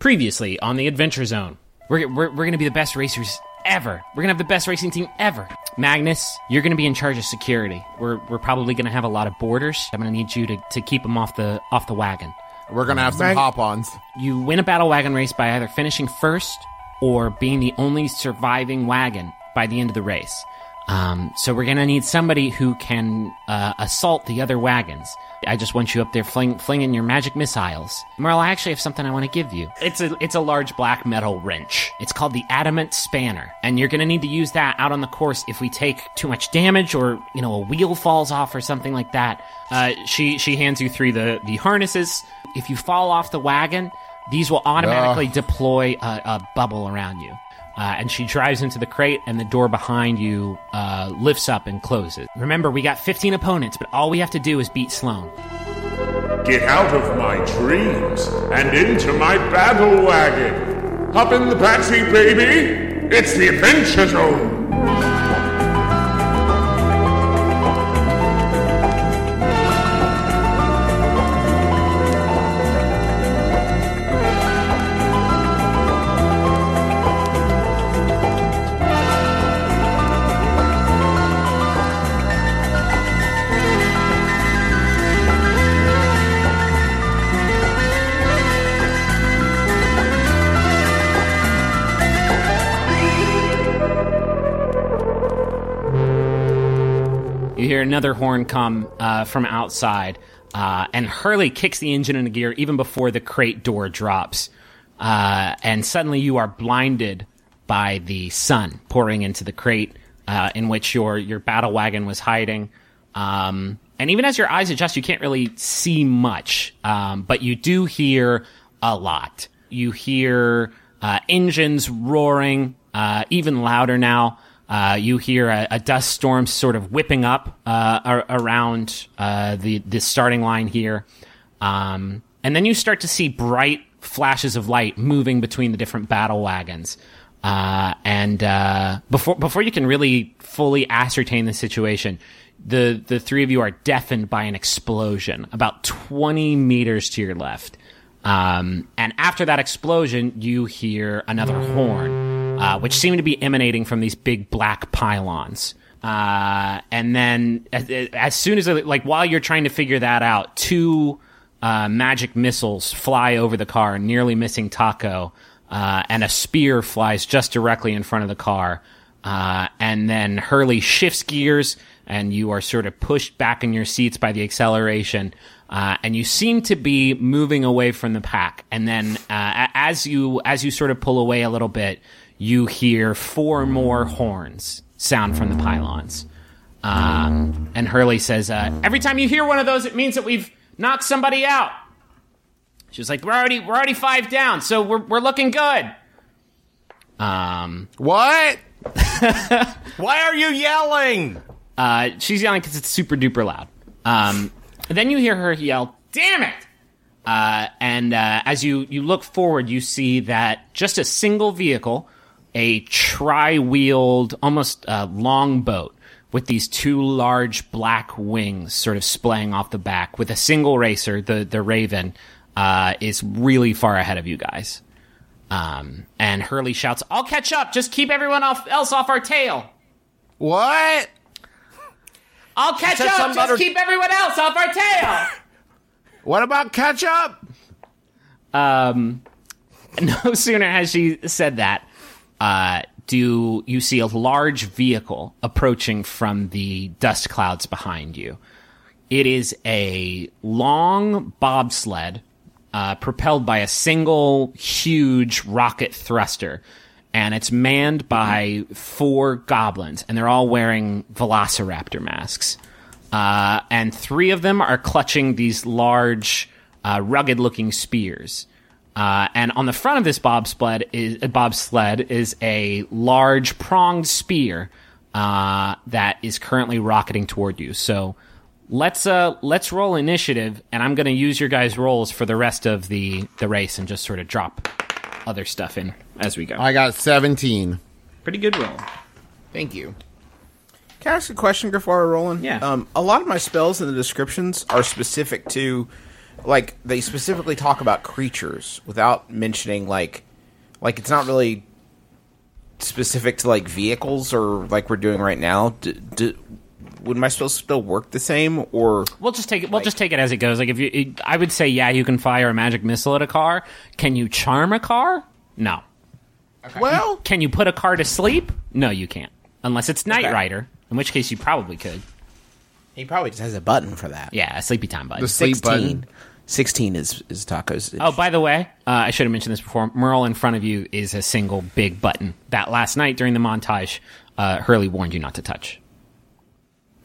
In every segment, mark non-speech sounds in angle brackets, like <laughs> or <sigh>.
Previously on the Adventure Zone, we're, we're, we're going to be the best racers ever. We're going to have the best racing team ever. Magnus, you're going to be in charge of security. We're, we're probably going to have a lot of boarders. I'm going to need you to, to keep them off the off the wagon. We're gonna have some Mag- hop-ons. You win a battle wagon race by either finishing first or being the only surviving wagon by the end of the race. Um, so we're gonna need somebody who can uh, assault the other wagons. I just want you up there fling, flinging your magic missiles. Merle, I actually have something I want to give you. It's a it's a large black metal wrench. It's called the Adamant Spanner, and you're gonna need to use that out on the course if we take too much damage or you know a wheel falls off or something like that. Uh, she she hands you three the the harnesses. If you fall off the wagon, these will automatically deploy a, a bubble around you. Uh, and she drives into the crate, and the door behind you uh, lifts up and closes. Remember, we got 15 opponents, but all we have to do is beat Sloane. Get out of my dreams and into my battle wagon. Hop in the backseat, baby. It's the Adventure Zone. Another horn come uh, from outside, uh, and Hurley kicks the engine into gear even before the crate door drops. Uh, and suddenly you are blinded by the sun pouring into the crate uh, in which your, your battle wagon was hiding. Um, and even as your eyes adjust, you can't really see much, um, but you do hear a lot. You hear uh, engines roaring, uh, even louder now. Uh, you hear a, a dust storm sort of whipping up uh, ar- around uh, the the starting line here, um, and then you start to see bright flashes of light moving between the different battle wagons. Uh, and uh, before before you can really fully ascertain the situation, the the three of you are deafened by an explosion about twenty meters to your left. Um, and after that explosion, you hear another horn, uh, which seem to be emanating from these big black pylons. Uh, and then as, as soon as, like, while you're trying to figure that out, two uh, magic missiles fly over the car, nearly missing Taako, uh, and a spear flies just directly in front of the car. Uh, and then Hurley shifts gears, and you are sort of pushed back in your seats by the acceleration. Uh, and you seem to be moving away from the pack. And then, uh, as you as you sort of pull away a little bit, you hear four more horns sound from the pylons. Um, and Hurley says, uh, "Every time you hear one of those, it means that we've knocked somebody out." She's like, "We're already we're already five down, so we're we're looking good." Um, What? <laughs> Why are you yelling? Uh, she's yelling because it's super duper loud. Um, then you hear her yell, "Damn it!" Uh, and uh, as you you look forward, you see that just a single vehicle, a tri-wheeled, almost uh, long boat with these two large black wings, sort of splaying off the back, with a single racer, the the Raven, uh, is really far ahead of you guys. Um, and Hurley shouts, "I'll catch up. Just keep everyone off, else off our tail." What? I'll catch up. Just keep everyone else off our tail. <laughs> What about catch up? Um, <laughs> no sooner has she said that, uh, do you see a large vehicle approaching from the dust clouds behind you? It is a long bobsled uh, propelled by a single huge rocket thruster. And it's manned by four goblins, and they're all wearing velociraptor masks. Uh, and three of them are clutching these large, uh, rugged looking spears. Uh, and on the front of this bobsled is uh, bobsled is a large pronged spear uh, that is currently rocketing toward you. So let's uh, let's roll initiative, and I'm going to use your guys' rolls for the rest of the the race, and just sort of drop other stuff in as we go. I got 17. Pretty good roll. Thank you. Can I ask a question before we're rolling? Yeah. Um, a lot of my spells in the descriptions are specific to like they specifically talk about creatures without mentioning like like it's not really specific to like vehicles or like we're doing right now. D- d- would my spells still work the same or We'll just take it. We'll just take it as it goes. Like if you, I would say, yeah, you can fire a magic missile at a car. Can you charm a car? No. Well, Can you put a car to sleep? No, you can't. Unless it's Knight Okay. Rider, in which case you probably could. he probably just has a button for that. Yeah, a sleepy time button. The sleep 16. button. 16 is is Taako's. Oh, by the way, uh, I should have mentioned this before. Merle in front of you is a single big button that last night during the montage, uh, Hurley warned you not to touch.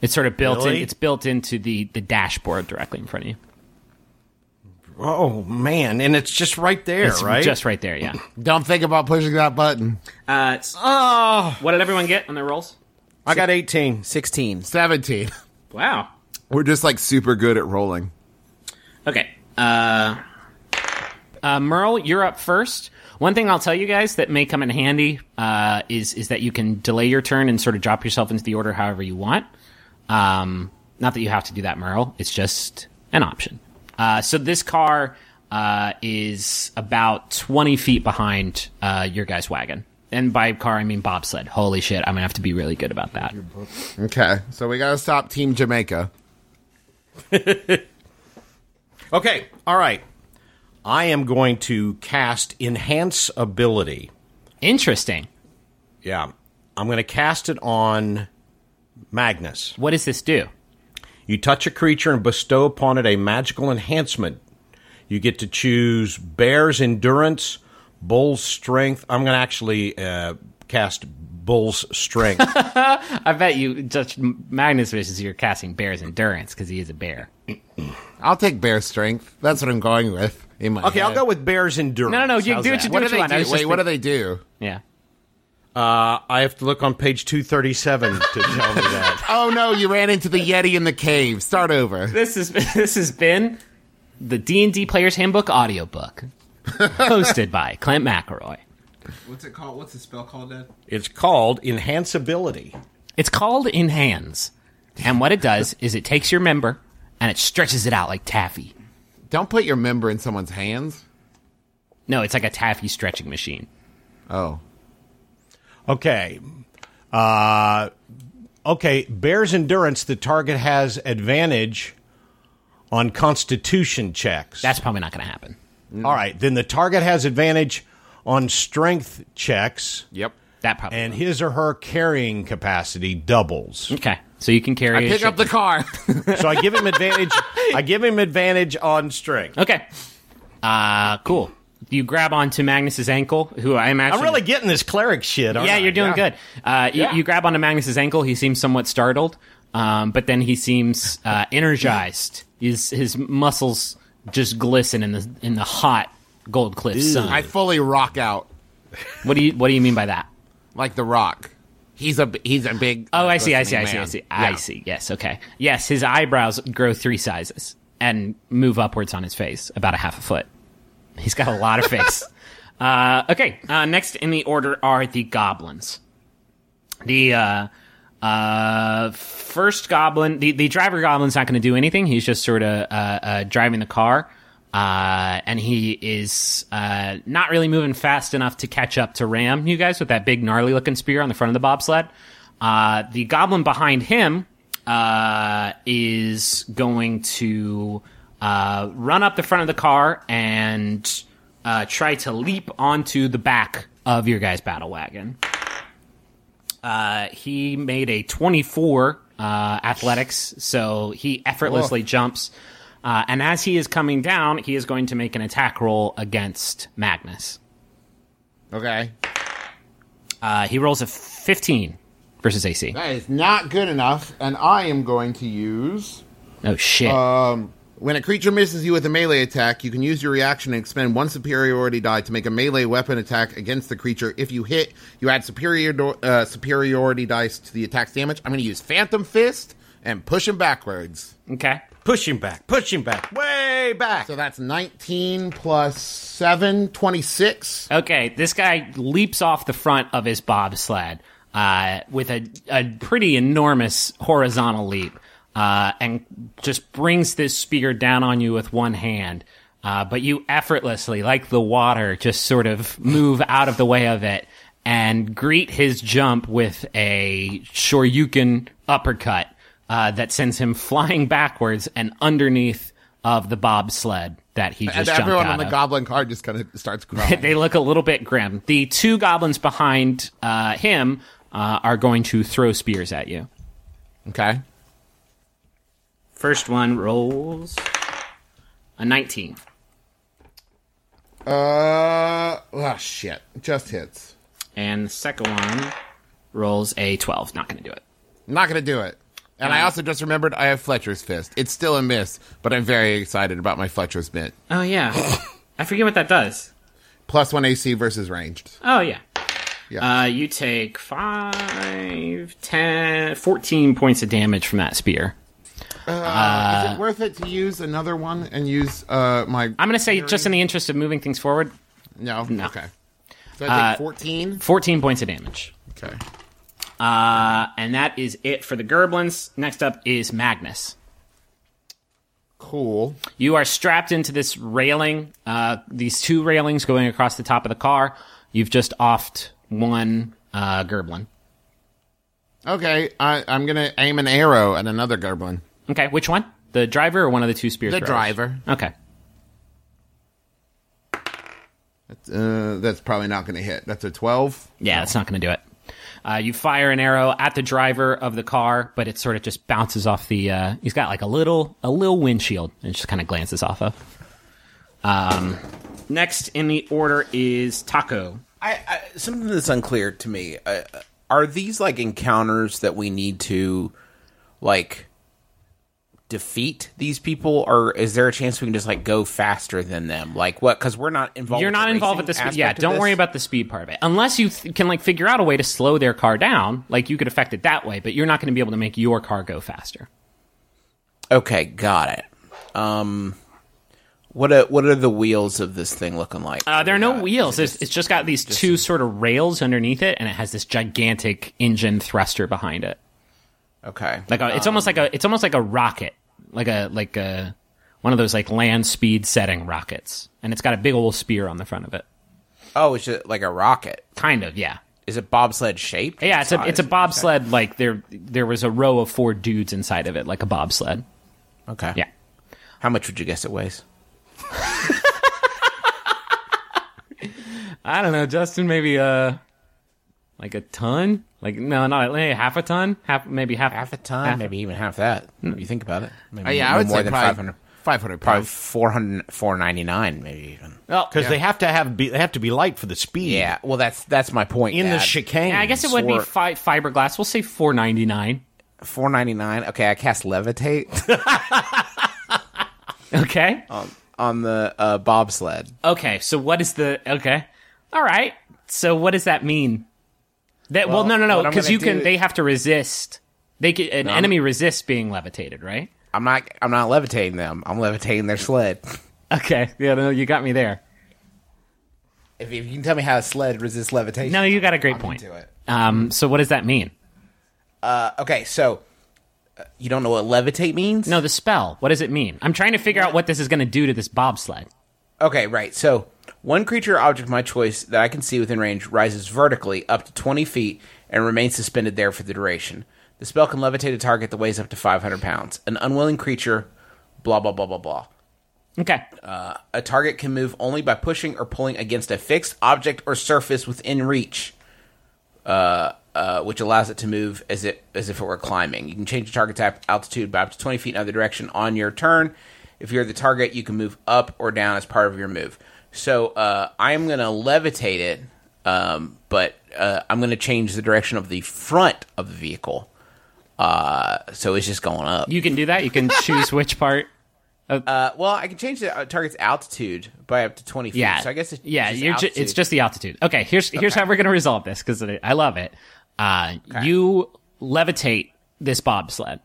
It's sort of built in. It's built into the the dashboard directly in front of you. Oh man, and it's just right there, right? It's right? just right there. Yeah. <clears throat> don't think about pushing that button. Uh, oh, what did everyone get on their rolls? I got 18. 16. 17. Wow. We're just like super good at rolling. Okay. Uh, uh, Merle, you're up first. One thing I'll tell you guys that may come in handy uh, is is that you can delay your turn and sort of drop yourself into the order however you want. Um, not that you have to do that, Merle. It's just an option. Uh, so this car uh, is about 20 feet behind uh, your guy's wagon. And by car, I mean bobsled. Holy shit, I'm going to have to be really good about that. Okay, so we gotta stop Team Jamaica. <laughs> Okay, all right. I am going to cast Enhance Ability. Interesting. Yeah. I'm going to cast it on Magnus. What does this do? You touch a creature and bestow upon it a magical enhancement. You get to choose Bear's Endurance, Bull's Strength. I'm going to actually uh, cast Bull's Strength. <laughs> I bet you just Magnus wishes you're casting Bear's Endurance because he is a bear. I'll take bear strength. That's what I'm going with. In my okay, I'll go with Bear's Endurance. No, no, no, you How's do what that? you do. What do what they want. I do? was Wait, just what do they do? Yeah. Uh, I have to look on page 237 to tell me that. <laughs> Oh no, you ran into the Yeti in the cave. Start over. This is this has been the D and D Player's Handbook audiobook, hosted by Clint McElroy. What's it called? What's the spell called, Dad? It's called Enhance Ability. It's called In Hands, and what it does is it takes your member and it stretches it out like taffy. Don't put your member in someone's hands. No, it's like a taffy stretching machine. Oh, Okay. Uh, okay, Bear's Endurance, the target has advantage on Constitution checks. That's probably not going to happen. All right, then the target has advantage on Strength checks, yep. That probably. and his or her carrying capacity doubles. okay, so you can carry. I a pick shit- up the car. <laughs> so I give him advantage. I give him advantage on Strength. Okay. Uh, cool. You grab onto Magnus's ankle, who I imagine. I'm really getting this cleric shit. aren't Yeah, I? you're doing good. Uh, you, you grab onto Magnus's ankle. He seems somewhat startled, um, but then he seems uh, energized. His his muscles just glisten in the in the hot Goldcliff sun. I fully rock out what do you What do you mean by that? like the Rock. He's a he's a big. Oh, uh, I see. I see. I see. I see. I Yeah. see. Yes. Okay. Yes, his eyebrows grow three sizes and move upwards on his face about a half a foot. He's got a lot of face. <laughs> Uh, okay. Uh, next in the order are the goblins. The uh, uh, first goblin, the, the driver goblin's not going to do anything. He's just sort of uh, uh, driving the car. Uh, and he is uh, not really moving fast enough to catch up to Ram, you guys, with that big gnarly looking spear on the front of the bobsled. Uh, the goblin behind him uh, is going to uh, run up the front of the car and uh, try to leap onto the back of your guy's battle wagon. Uh, he made a 24 uh, athletics, so he effortlessly jumps. Uh, and as he is coming down, he is going to make an attack roll against Magnus. Okay, Uh, he rolls a 15 versus AC. that is not good enough, and I am going to use. Oh shit! Um, when a creature misses you with a melee attack, you can use your reaction and expend one superiority die to make a melee weapon attack against the creature. If you hit, you add superior uh, superiority dice to the attack's damage. I'm going to use Phantom Fist and push him backwards. okay. Push him back. Push him back. Way back. So that's 19 plus 7, 26. Okay, this guy leaps off the front of his bobsled uh, with a, a pretty enormous horizontal leap. uh, and just brings this spear down on you with one hand. Uh, but you effortlessly, like the water, just sort of move out of the way of it and greet his jump with a Shoryuken uppercut uh, that sends him flying backwards and underneath of the bobsled that he just and everyone on the of. goblin card just kind of starts <laughs> crying. they look a little bit grim. The two goblins behind uh, him uh, are going to throw spears at you. okay. First one rolls a 19. Uh, oh shit, just hits. And the second one rolls a 12. Not going to do it. Not gonna do it. And I also just remembered I have Fletcher's fist. It's still a miss, but I'm very excited about my Fletcher's mitt. Oh, yeah. <laughs> I forget what that does. Plus one AC versus ranged. Oh, yeah. Yeah. Uh, you take 5, 10, 14 points of damage from that spear. Is it worth it to use another one and use uh my? I'm going to say, just in the interest of moving things forward, no. No. Okay. So I take fourteen. 14 points of damage. Okay. Uh, and that is it for the Gerblins. Next up is Magnus. Cool. You are strapped into this railing, uh, these two railings going across the top of the car. You've just offed one uh, Gerblin. Okay. I, I'm gonna aim an arrow at another Gerblin. Okay, which one? The driver or one of the two spear The throwers? driver. Okay. Uh, that's probably not gonna hit. That's a twelve. Yeah, that's not going to do it. Uh, you fire an arrow at the driver of the car, but it sort of just bounces off the. Uh, he's got like a little a little windshield, and just kind of glances off of. Um, next in the order is Taako. I, I something that's unclear to me. Uh, are these like encounters that we need to like defeat these people, or is there a chance we can just like go faster than them? Like what? Because we're not involved. You're not involved with the speed. Yeah, don't worry about the speed part of it. Unless you th- can like figure out a way to slow their car down, like you could affect it that way, but you're not going to be able to make your car go faster. Okay, got it. Um, what are, what are the wheels of this thing looking like? Uh, there are no Uh, wheels. It's, it's just got these two sort of rails underneath it, and it has this gigantic engine thruster behind it. Okay, Like a, it's almost like a it's almost like a rocket, like a like a one of those like land speed setting rockets, and it's got a big old spear on the front of it. oh, it's like a rocket. Kind of, yeah. Is it bobsled shaped? Yeah, it's a it's a bobsled. Like there there was a row of four dudes inside of it, like a bobsled. Okay. Yeah. How much would you guess it weighs? <laughs> I don't know, Justin. Maybe uh, like a ton. Like no, not maybe half a ton. Half maybe half Half a ton, half- maybe even half that. If you think about it. Maybe Uh, yeah, I would more say than probably 500. 500 Probably pounds. 400, 499 maybe even. Well, because they have to have be, they have to be light for the speed. Yeah, well, that's that's my point. in the chicane. yeah, I guess it would be fi- fiberglass. We'll say four ninety nine. four ninety nine. Okay, I cast levitate <laughs> <laughs> Okay. on the uh, bobsled. Okay, so what is the okay? All right. So what does that mean? That well, Well, no, no, no, because you can. They have to resist. They can, an enemy resists being levitated, right? I'm not. I'm not levitating them. I'm levitating their sled. <laughs> Okay. Yeah, no, you got me there. If, if you can tell me how a sled resists levitation, No, you got a great I'm point. Um, so what does that mean? Uh, okay, so uh, you don't know what levitate means? No, the spell. What does it mean? I'm trying to figure out what this is going to do to this bobsled. Okay, right. So one creature or object of my choice that I can see within range rises vertically up to 20 feet and remains suspended there for the duration. The spell can levitate a target that weighs up to 500 pounds. An unwilling creature, blah, blah, blah, blah, blah. Okay. A target can move only by pushing or pulling against a fixed object or surface within reach, uh, uh, which allows it to move as it as if it were climbing. You can change the target's altitude by up to twenty feet in either direction on your turn. If you're the target, you can move up or down as part of your move. So uh, I'm going to levitate it, um, but uh, I'm going to change the direction of the front of the vehicle. Uh, so it's just going up. You can do that. You can choose which part. Uh, well, I can change the uh, target's altitude by up to twenty feet. Yeah. So I guess it's yeah, just you're ju- it's just the altitude. Okay, here's here's how we're going to resolve this because I love it. Uh, You levitate this bobsled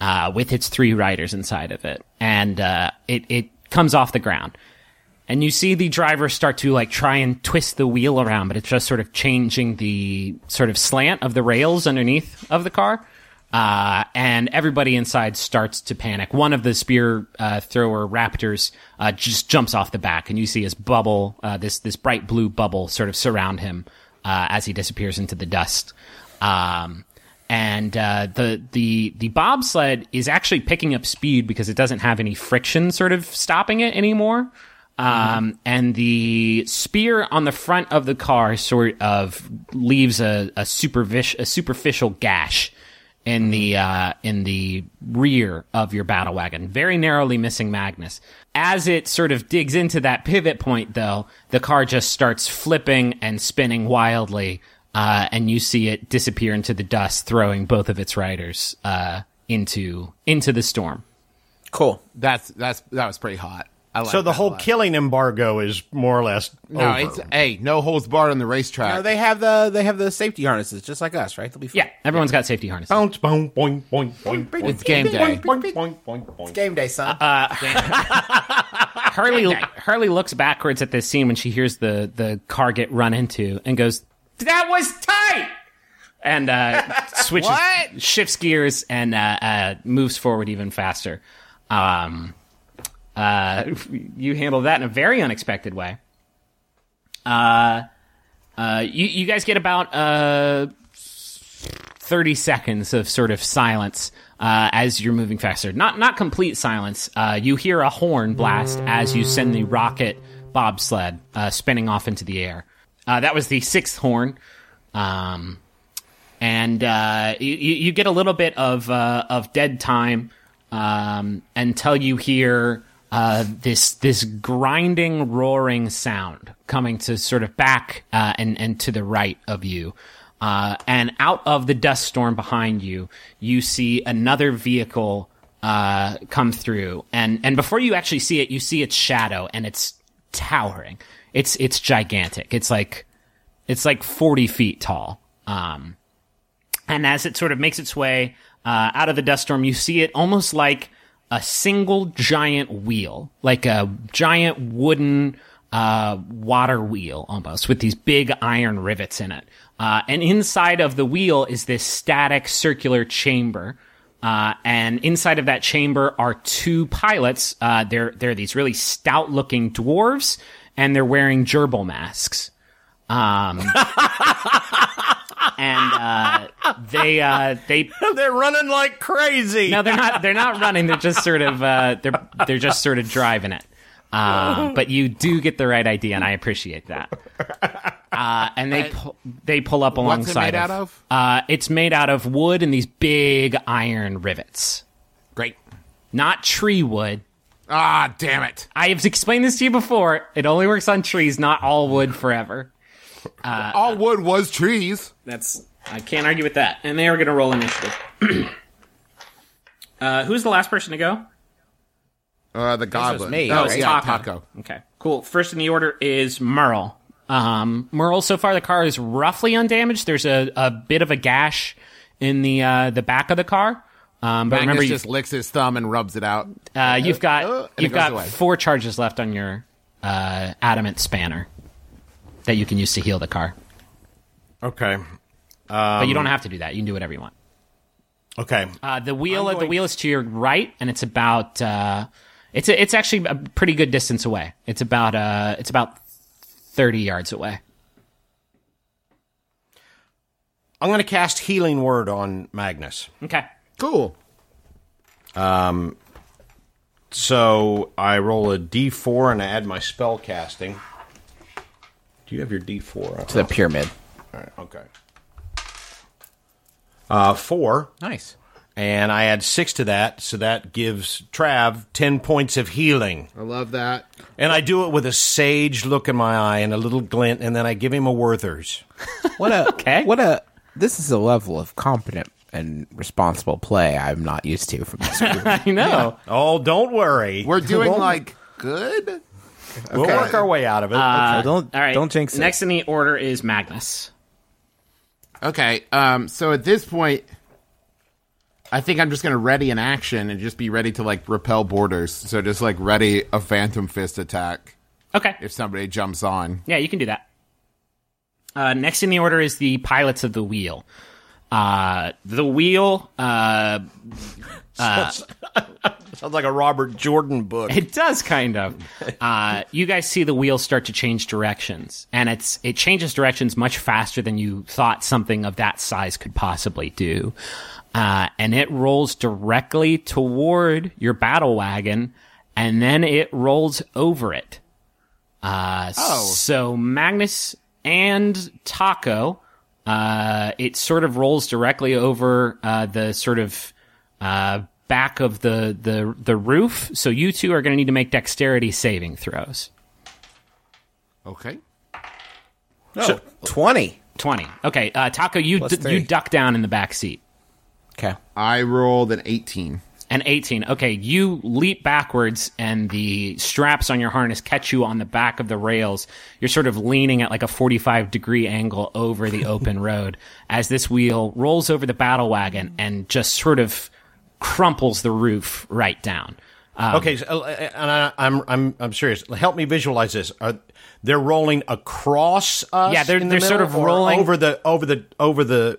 uh, with its three riders inside of it, and uh, it it comes off the ground. And you see the driver start to like try and twist the wheel around, but it's just sort of changing the sort of slant of the rails underneath of the car. Uh, and everybody inside starts to panic. One of the spear uh, thrower raptors uh, just jumps off the back, and you see his bubble, uh, this this bright blue bubble, sort of surround him uh, as he disappears into the dust. Um, and uh, the the the bobsled is actually picking up speed because it doesn't have any friction, sort of stopping it anymore. Um, and the spear on the front of the car sort of leaves a, a superfic- a superficial gash in the uh, in the rear of your battle wagon, very narrowly missing Magnus. As it sort of digs into that pivot point, though, the car just starts flipping and spinning wildly, uh, and you see it disappear into the dust, throwing both of its riders uh, into into the storm. Cool. That's that's that was pretty hot. I like So the that whole killing embargo is more or less No, over. it's hey, no holds barred on the racetrack. No, they have the they have the safety harnesses just like us, right? They'll be fine. Yeah, everyone's got safety harnesses. Bounce, boing, boing, boing, boing, boing, It's game day. boing, boing, boing, boing. Game <laughs> day, son. Hurley Hurley looks backwards at this scene when she hears the the car get run into and goes, "That was tight." And uh, <laughs> switches, What? shifts gears, and uh, uh, moves forward even faster. Um, uh, you handle that in a very unexpected way. Uh, uh, you you guys get about uh 30 seconds of sort of silence uh, as you're moving faster. Not not complete silence. Uh, you hear a horn blast as you send the rocket bobsled uh, spinning off into the air. Uh, that was the sixth horn. Um, and uh, you, you get a little bit of uh, of dead time um, until you hear uh, this this grinding, roaring sound coming to sort of back uh, and and to the right of you. Uh, and out of the dust storm behind you, you see another vehicle uh, come through, and and before you actually see it, you see its shadow, and it's towering. It's it's gigantic. It's like it's like forty feet tall. Um, and as it sort of makes its way uh, out of the dust storm, you see it almost like a single giant wheel, like a giant wooden uh, water wheel almost, with these big iron rivets in it. Uh, and inside of the wheel is this static circular chamber. Uh, and inside of that chamber are two pilots. Uh, they're they're these really stout looking dwarves, and they're wearing gerbil masks. Um, <laughs> and uh, they uh, they <laughs> They're running like crazy. no, they're not. They're not running. They're just sort of. Uh, they're they're just sort of driving it. Um, but you do get the right idea, and I appreciate that. Uh, and they pu- they pull up What's it alongside. made out of? Uh, it's made out of wood and these big iron rivets, Great. not tree wood. Ah, damn it. I have explained this to you before. It only works on trees, not all wood forever. <laughs> All wood was trees. That's I can't argue with that. And they are going to roll initiative. <clears throat> uh, who's the last person to go? Uh, the goblin. me, Oh, right? yeah, Taako. Taako. Okay, cool. First in the order is Merle. Um, Merle, so far the car is roughly undamaged. There's a, a bit of a gash in the uh, the back of the car. Um, but Magnus remember, you, just licks his thumb and rubs it out. uh, you've got uh, and it you've goes got away. four charges left on your uh, adamant spanner that you can use to heal the car. Okay. but you don't have to do that. You can do whatever you want. Okay. Uh, the wheel, I'm the wheel is to your right, and it's about uh, it's a, it's actually a pretty good distance away. It's about uh, it's about thirty yards away. I'm going to cast Healing Word on Magnus. Okay. Cool. Um. So I roll a d4 and I add my spell casting. Do you have your d4? to the pyramid. All right, okay. Uh, four, Nice. and I add six to that, so that gives Trav ten points of healing. I love that. And I do it with a sage look in my eye and a little glint, and then I give him a Werther's. <laughs> What a <laughs> Okay. What a. This is a level of competent and responsible play I'm not used to from this <laughs> group. I know. Oh, don't worry. We're doing like good. We'll work our way out of it. So don't All right. don't jinx it. Next in the order is Magnus. Okay. Um. So at this point, I think I'm just gonna ready an action and just be ready to like repel borders. So just like ready a phantom fist attack Okay. if somebody jumps on. Yeah, you can do that. Uh, next in the order is the pilots of the wheel. Uh, the wheel, uh, <laughs> Sounds like a Robert Jordan book. it does kind of. <laughs> Uh, you guys see the wheel start to change directions, and it's it changes directions much faster than you thought something of that size could possibly do. Uh, and it rolls directly toward your battle wagon, and then it rolls over it. Uh, Oh. So Magnus and Taako, uh, it sort of rolls directly over uh, the sort of uh, back of the, the the roof. So you two are going to need to make dexterity saving throws. Okay. So, 20. Twenty. Okay, uh, Taako, you d- you duck down in the back seat. Okay. I rolled an 18. An 18. Okay, you leap backwards and the straps on your harness catch you on the back of the rails. You're sort of leaning at like a 45 degree angle over the <laughs> open road as this wheel rolls over the battle wagon and just sort of crumples the roof right down. Um, Okay, so, uh, and I, I'm I'm I'm serious. Help me visualize this. Are they're rolling across us? Yeah, they're- the they're sort of rolling- over the over the over the.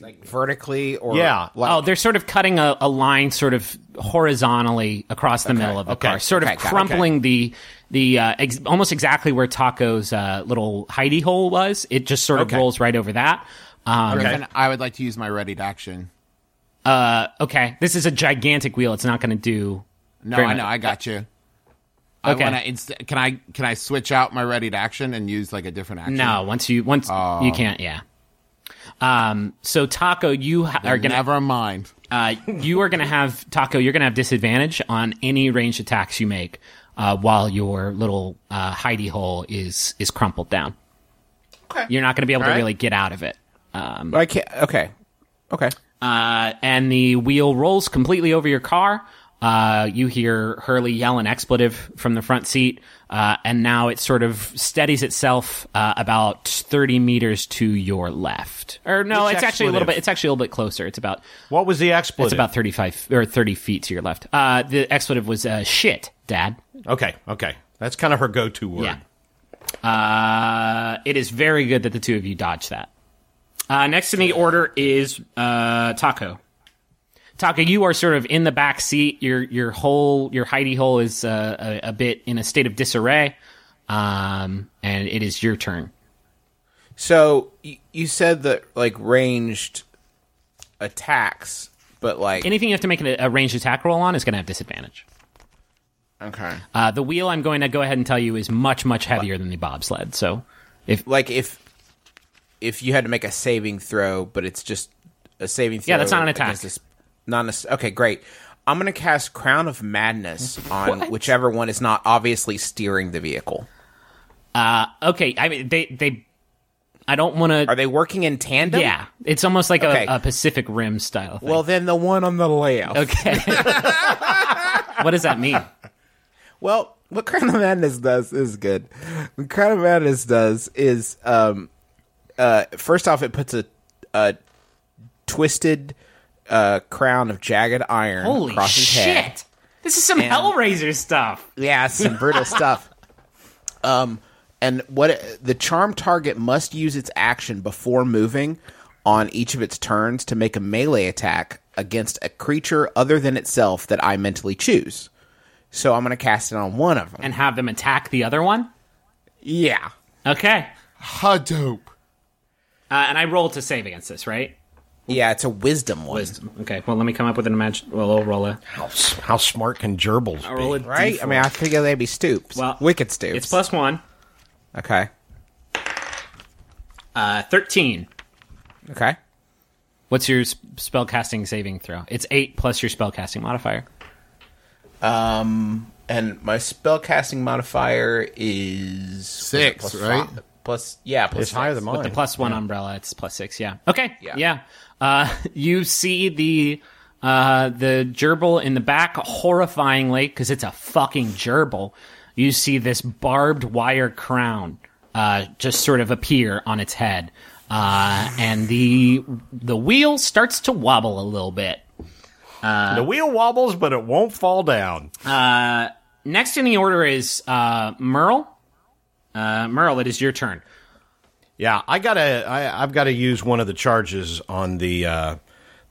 Like vertically or. Yeah. Like, Oh, they're sort of cutting a, a line sort of horizontally across the middle of the okay, car, sort okay, of crumpling the the uh, ex- almost exactly where Taako's uh, little hidey hole was. It just sort of Okay. rolls right over that. Um, Okay. I would like to use my ready to action. Uh, okay, this is a gigantic wheel. It's not going to do. No, I much. know. I got you. I Okay. wanna inst- can I can I switch out my ready to action and use like a different action? No, once you once Oh. you can't. Yeah. Um. So Taako, you ha- are gonna Never mind. uh, you are gonna have Taako. You're gonna have disadvantage on any ranged attacks you make uh, while your little uh, hidey hole is is crumpled down. Okay. You're not gonna be able to All right. really get out of it. Um, I can't. Okay. Okay. uh, and the wheel rolls completely over your car. Uh, you hear Hurley yell an expletive from the front seat, uh, and now it sort of steadies itself uh, about thirty meters to your left. Or no, Which it's actually a little bit. It's actually a little bit closer. It's about What was the expletive? it's about thirty-five or thirty feet to your left. Uh, the expletive was uh, shit, Dad. Okay, okay, that's kind of her go-to word. Yeah. Uh, it is very good that the two of you dodged that. Uh, next in the order is uh, Taako. Taako, you are sort of in the back seat. Your your whole your hidey hole is uh, a, a bit in a state of disarray, um, and it is your turn. So y- you said that like ranged attacks, but like Anything you have to make a, a ranged attack roll on is going to have disadvantage. okay, Uh, the wheel, I'm going to go ahead and tell you, is much much heavier than the bobsled. So if like if if you had to make a saving throw, but it's just a saving throw. Yeah, that's not an attack. This, not okay, great. I'm gonna cast Crown of Madness <laughs> on whichever one is not obviously steering the vehicle. uh, okay, I mean they they, I don't want to. Are they working in tandem? Yeah, it's almost like Okay. a, a Pacific Rim style. Thing. Well, then the one on the layout. Okay. <laughs> what does that mean? Well, what Crown of Madness does is good. What Crown of Madness does is, um, uh, first off, it puts a, a twisted uh, crown of jagged iron Holy across his shit! head. This is some Hellraiser stuff. Yeah, some brutal stuff. Um, and what it, the charm target must use its action before moving on each of its turns to make a melee attack against a creature other than itself that I mentally choose. So I'm going to cast it on one of them. And have them attack the other one. yeah. Okay. Ha dope. Uh, and I rolled to save against this, right? Yeah, it's a wisdom one. Wisdom. Okay. Well, let me come up with an imagine. Well, I'll roll a. How, s- how smart can gerbils I'll roll a be? Right? I mean, I figure they'd be stoops. Well, Wicked stoops. It's plus one. Okay. Uh, thirteen. Okay. What's your s- spellcasting saving throw? It's eight plus your spellcasting modifier. Um, and my spellcasting modifier is Six, plus right? five- plus, yeah, plus It's higher six. than With the mine. plus one umbrella, it's plus six. Yeah. Okay. Yeah. Yeah. Uh, <laughs> you see the uh, the gerbil in the back, horrifyingly, because it's a fucking gerbil. You see this barbed wire crown uh, just sort of appear on its head, uh, and the the wheel starts to wobble a little bit. the wheel wobbles, but it won't fall down. Next in the order is uh, Merle. Uh, Merle, it is your turn. Yeah, I gotta. I, I've got to use one of the charges on the uh,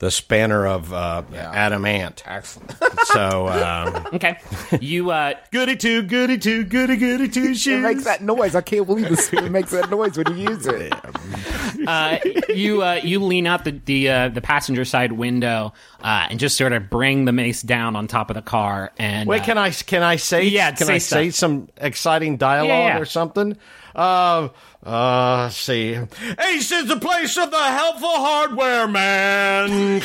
the spanner of uh, Adam Ant. Excellent. So <laughs> um, Okay. You uh, goody two, goody two, goody goody two shoes. it makes that noise. I can't believe this. It makes that noise when you use it. uh, you uh, you lean out the the uh, the passenger side window uh, and just sort of bring the mace down on top of the car. And Wait, uh, can I can I say Yeah, can say I stuff. say some exciting dialogue Yeah, yeah. or something? Uh, see. Ace is the place of the helpful hardware man.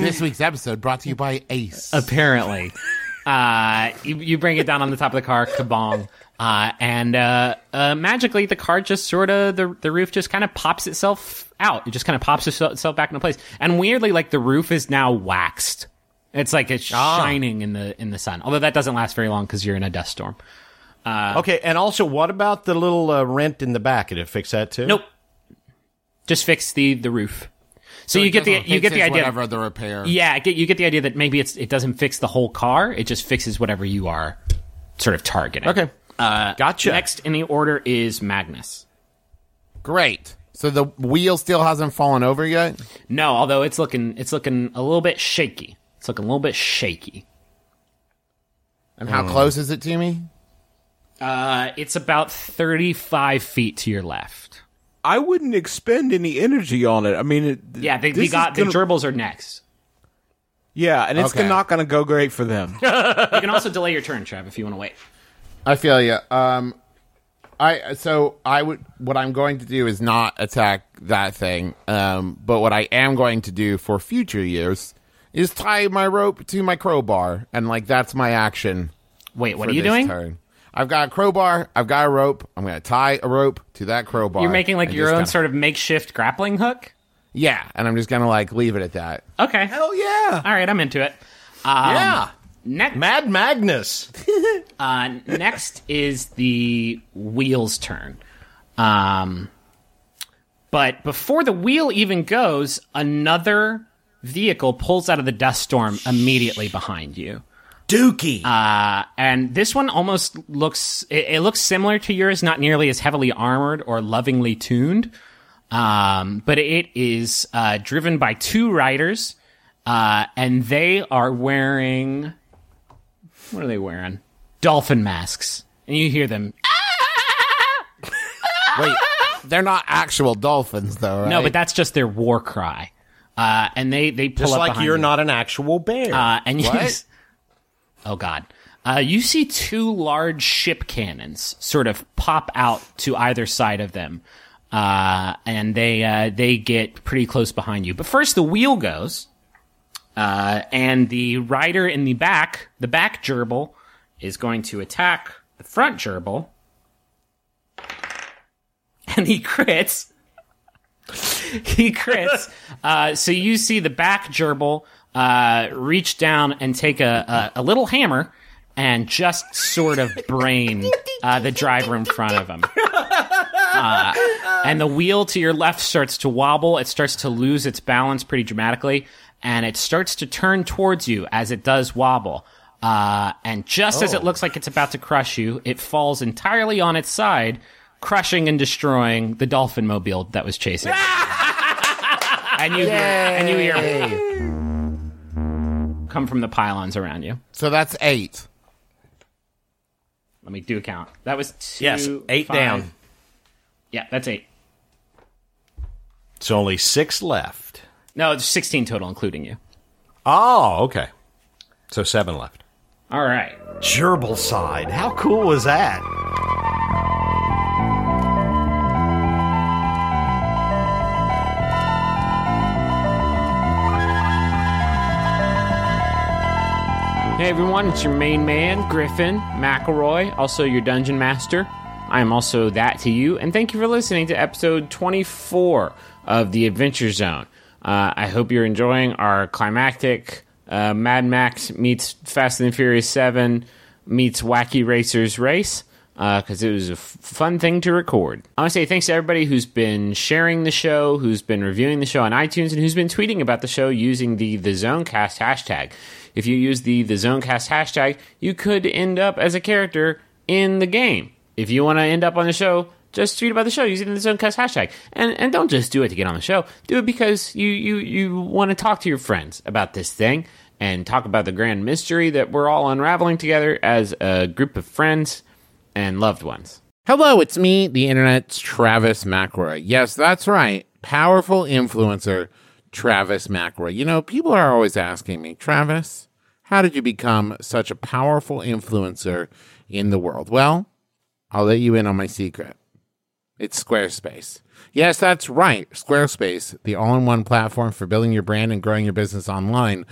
This week's episode brought to you by Ace. apparently, uh, you, you bring it down on the top of the car, kabong. Uh, and uh, uh, magically, the car just sort of the the roof just kind of pops itself out. It just kind of pops itself itself back into place. And weirdly, like the roof is now waxed. It's like it's Ah. shining in the in the sun. Although that doesn't last very long because you're in a dust storm. Okay, and also, what about the little uh, rent in the back? Did it fix that too? Nope. Just fix the the roof. So, you get the you get the idea. Whatever the repair. Yeah, get, you get the idea that maybe it's it doesn't fix the whole car. It just fixes whatever you are sort of targeting. Okay. Uh, Gotcha. Next in the order is Magnus. Great. So the wheel still hasn't fallen over yet. No, although it's looking it's looking a little bit shaky. It's looking a little bit shaky. And how close is it to me? Uh, it's about thirty five feet to your left. I wouldn't expend any energy on it. I mean, it, Yeah, they, they got gonna- the gerbils are next. Yeah, and it's Okay. not going to go great for them. <laughs> You can also delay your turn, Trev, if you want to wait. I feel you. Um, I so I would what I'm going to do is not attack that thing. Um, but what I am going to do for future years is tie my rope to my crowbar, and like that's my action. Wait, what for are you this doing? Turn. I've got a crowbar. I've got a rope. I'm going to tie a rope to that crowbar. You're making like your own kinda- sort of makeshift grappling hook. yeah, and I'm just going to like leave it at that. Okay. Hell yeah! All right, I'm into it. Um, Yeah. Next, Mad Magnus. <laughs> uh, next is the wheel's turn. Um, but before the wheel even goes, another vehicle pulls out of the dust storm immediately behind you. Dookie. Uh, and this one almost looks it, it looks similar to yours, not nearly as heavily armored or lovingly tuned. Um, but it is uh, driven by two riders, uh, and they are wearing what are they wearing? Dolphin masks, and you hear them. <laughs> Wait, they're not actual dolphins, though, right? No, but that's just their war cry. Uh, and they they pull Just up like you're you. not an actual bear. Uh, and you? Oh god, uh, you see two large ship cannons sort of pop out to either side of them, uh, and they uh, they get pretty close behind you. But first, the wheel goes, uh, and the rider in the back, the back gerbil, is going to attack the front gerbil, <laughs> and he crits. <laughs> he crits. <laughs> Uh, so you see the back gerbil uh, reach down and take a, a, a little hammer and just sort of brain uh, the driver in front of him. Uh, and the wheel to your left starts to wobble. It starts to lose its balance pretty dramatically, and it starts to turn towards you as it does wobble. Uh, and just as it looks like it's about to crush you, it falls entirely on its side, crushing and destroying the dolphin mobile that was chasing. it. <laughs> and you hear, and you hear come from the pylons around you. So that's eight. Let me do a count. That was two. Yes, eight five- down. Yeah, that's eight. It's only six left. No, it's sixteen total, including you. Oh, okay. So seven left. All right. Gerbil side. How cool was that? Everyone, it's your main man, Griffin McElroy, also your dungeon master. I am also that to you, and thank you for listening to episode 24 of The Adventure Zone. Uh, I hope you're enjoying our climactic uh, Mad Max meets Fast and Furious 7 meets Wacky Racers race because it was a f- fun thing to record. I want to say thanks to everybody who's been sharing the show, who's been reviewing the show on iTunes, and who's been tweeting about the show using the the Zonecast hashtag. If you use the the Zonecast hashtag, you could end up as a character in the game. If you want to end up on the show, just tweet about the show using the Zonecast hashtag. And and don't just do it to get on the show. Do it because you you you want to talk to your friends about this thing and talk about the grand mystery that we're all unraveling together as a group of friends and loved ones. Hello, it's me, the internet's Travis McElroy. Yes, that's right. Powerful influencer, Travis McElroy. You know, people are always asking me, Travis, how did you become such a powerful influencer in the world? Well, I'll let you in on my secret. It's Squarespace. Yes, that's right. Squarespace, the all in one platform for building your brand and growing your business online.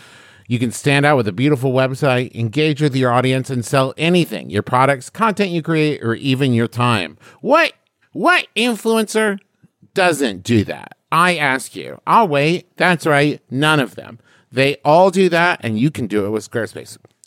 You can stand out with a beautiful website, engage with your audience, and sell anything your products, content you create, or even your time. What? What influencer doesn't do that? I ask you. I'll wait. That's right. None of them. They all do that, and you can do it with Squarespace.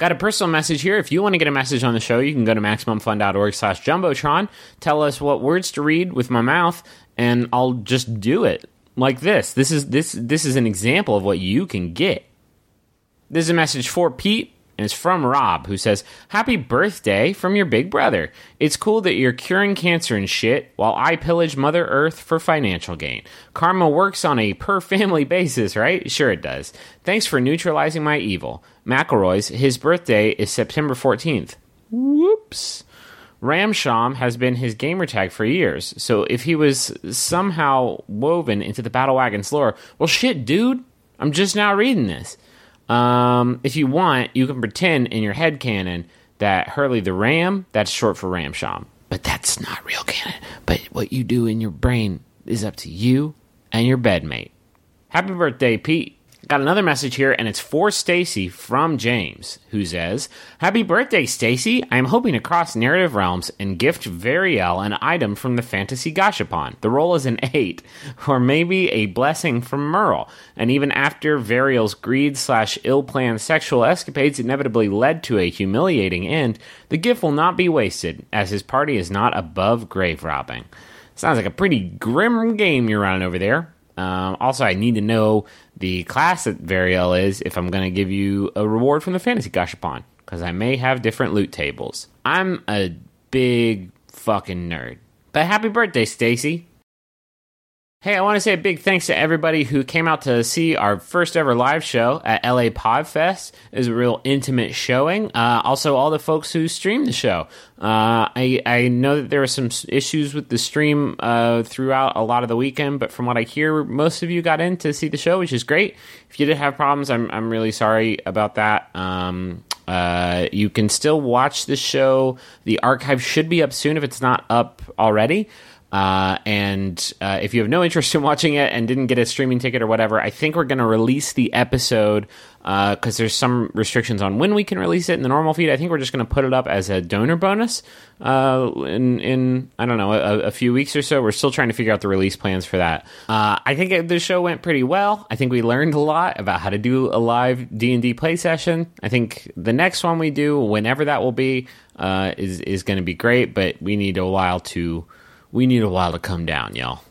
Got a personal message here. If you want to get a message on the show, you can go to MaximumFun.org slash Jumbotron. Tell us what words to read with my mouth, and I'll just do it like this. This is this this is an example of what you can get. This is a message for Pete, and it's from Rob, who says, Happy birthday from your big brother. It's cool that you're curing cancer and shit while I pillage Mother Earth for financial gain. Karma works on a per family <laughs> basis, right? Sure it does. Thanks for neutralizing my evil. McElroy's, his birthday is September 14th. Whoops. Ramsham has been his gamertag for years, so if he was somehow woven into the Battle Wagons lore, well, shit, dude, I'm just now reading this. Um, if you want, you can pretend in your head canon that Hurley the Ram, that's short for Ramsham. But that's not real canon. But what you do in your brain is up to you and your bedmate. Happy birthday, Pete. Got another message here, and it's for Stacy from James, who says, Happy birthday, Stacy. I am hoping to cross narrative realms and gift Variel an item from the Fantasy Gashapon. The roll is an 8, or maybe a blessing from Merle. And even after Variel's greed slash ill planned sexual escapades inevitably led to a humiliating end, the gift will not be wasted, as his party is not above grave robbing. Sounds like a pretty grim game you're running over there. Um, also, I need to know the class that Variel is if I'm going to give you a reward from the Fantasy Gashapon, because I may have different loot tables. I'm a big fucking nerd. But happy birthday, Stacy. Hey, I want to say a big thanks to everybody who came out to see our first ever live show at LA Podfest. It was a real intimate showing. Uh, also, all the folks who streamed the show. Uh, I, I know that there were some issues with the stream uh, throughout a lot of the weekend, but from what I hear, most of you got in to see the show, which is great. If you did have problems, I'm, I'm really sorry about that. Um, uh, you can still watch the show. The archive should be up soon if it's not up already. Uh, and uh, if you have no interest <laughs> in watching it and didn't get a streaming ticket or whatever, I think we're going to release the episode because there's some restrictions on when we can release it in the normal feed. I think we're just going to put it up as a donor bonus uh, in in I don't know a, a few weeks or so. We're still trying to figure out the release plans for that. Uh, I think the show went pretty well. I think we learned a lot about how to do a live D and D play session. I think the next one we do, whenever that will be, uh, is is going to be great. But we need a while to we need a while to come down, y'all.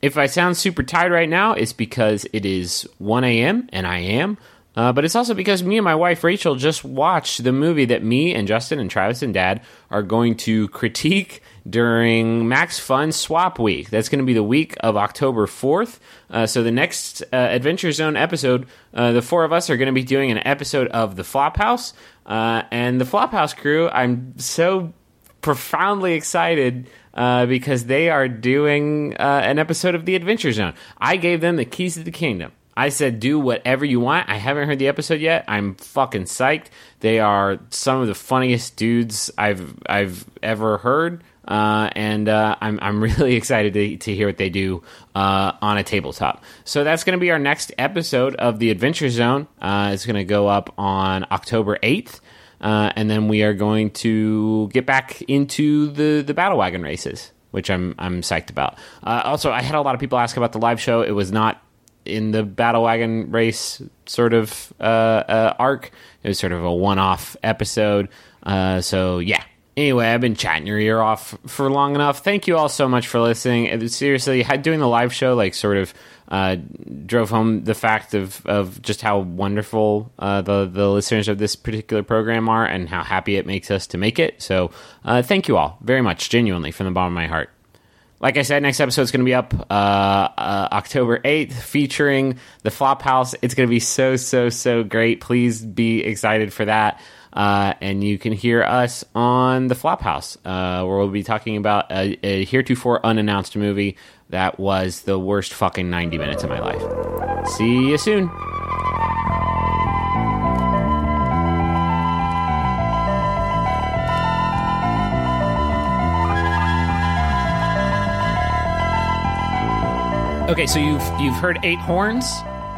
If I sound super tired right now, it's because it is 1 a.m. and I am. Uh, but it's also because me and my wife Rachel just watched the movie that me and Justin and Travis and Dad are going to critique during Max Fun Swap Week. That's going to be the week of October 4th. Uh, so the next uh, Adventure Zone episode, uh, the four of us are going to be doing an episode of The Flophouse. Uh, and the Flophouse crew, I'm so profoundly excited uh, because they are doing uh, an episode of The Adventure Zone. I gave them the keys to the kingdom. I said, do whatever you want. I haven't heard the episode yet. I'm fucking psyched. They are some of the funniest dudes I've I've ever heard, uh, and uh, I'm I'm <laughs> really excited to, to hear what they do uh, on a tabletop. So that's going to be our next episode of the Adventure Zone. Uh, it's going to go up on October eighth. Uh, and then we are going to get back into the the battle wagon races, which I'm I'm psyched about. Uh, also, I had a lot of people ask about the live show. It was not in the battle wagon race sort of uh, uh, arc. It was sort of a one off episode. Uh, so yeah. Anyway, I've been chatting your ear off for long enough. Thank you all so much for listening. Seriously, doing the live show like sort of uh, drove home the fact of, of just how wonderful uh, the the listeners of this particular program are and how happy it makes us to make it. So uh, thank you all very much, genuinely from the bottom of my heart. Like I said, next episode is going to be up uh, uh, October 8th, featuring the Flophouse. It's going to be so, so, so great. Please be excited for that. Uh, and you can hear us on the Flophouse, uh, where we'll be talking about a, a heretofore unannounced movie that was the worst fucking 90 minutes of my life. See you soon. Okay, so you've you've heard eight horns.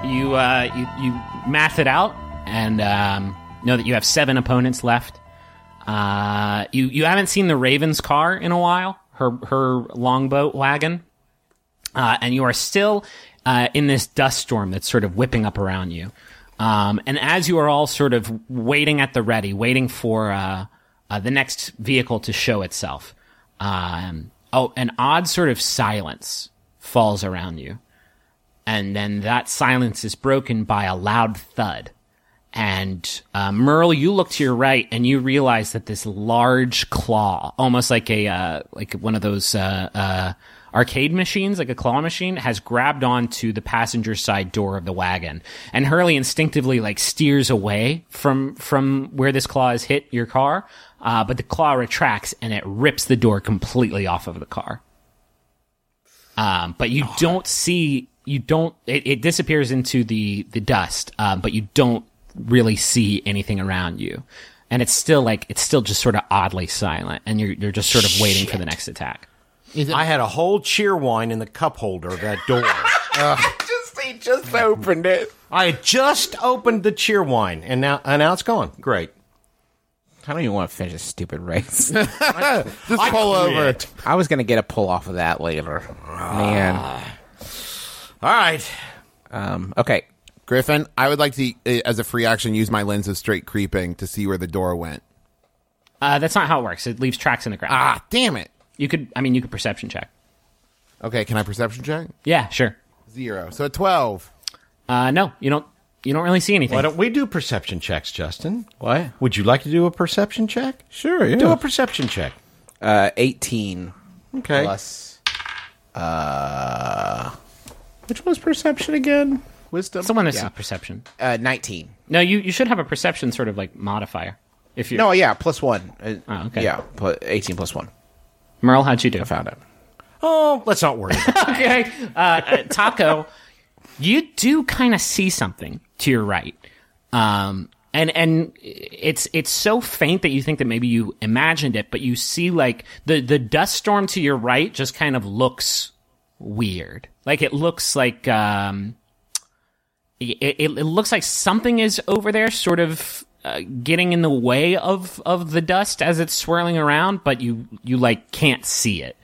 You uh, you you math it out and um, know that you have seven opponents left. Uh, you you haven't seen the Raven's car in a while. Her her longboat wagon, uh, and you are still uh, in this dust storm that's sort of whipping up around you. Um, and as you are all sort of waiting at the ready, waiting for uh, uh, the next vehicle to show itself, um, oh, an odd sort of silence falls around you. And then that silence is broken by a loud thud. And uh, Merle, you look to your right and you realize that this large claw, almost like a uh, like one of those uh, uh, arcade machines, like a claw machine, has grabbed onto the passenger side door of the wagon. And Hurley instinctively like steers away from from where this claw has hit your car, uh, but the claw retracts and it rips the door completely off of the car. Um, but you don't see, you don't, it, it disappears into the, the dust, um, but you don't really see anything around you. And it's still like it's still just sort of oddly silent, and you're you're just sort of waiting for the next attack. I had a whole Cheerwine in the cup holder of that door. <laughs> just he just opened it. I had just opened the Cheerwine, and now and now it's gone. Great. I don't even want to finish this stupid race. <laughs> Just I pull over. quit. I was gonna get a pull off of that later. Man. All right. Um, okay. Griffin, I would like to, uh, as a free action, use my lens of straight creeping to see where the door went. Uh, that's not how it works. It leaves tracks in the ground. Ah, damn it. You could, I mean, you could perception check. Okay, can I perception check? Yeah, sure. Zero. So 12. Uh, no, you don't. You don't really see anything. Why don't we do perception checks, Justin? What? Would you like to do a perception check? Sure, yeah. Do a perception check. Uh, 18 Okay. plus. Uh, Which was perception again? Wisdom. Someone has yeah. perception. Uh, 19. No, you you should have a perception sort of like modifier. If you No, yeah, plus one. Uh, Oh, okay. Yeah, put 18 plus one. Merle, how'd you do? I found it. Oh, let's not worry. about <laughs> it. okay, uh, uh, Taako, you do kind of see something to your right, um, and and it's it's so faint that you think that maybe you imagined it, but you see like the the dust storm to your right just kind of looks weird, like it looks like um, it, it, looks like something is over there, sort of. Uh, getting in the way of, of the dust as it's swirling around, but you you like can't see it.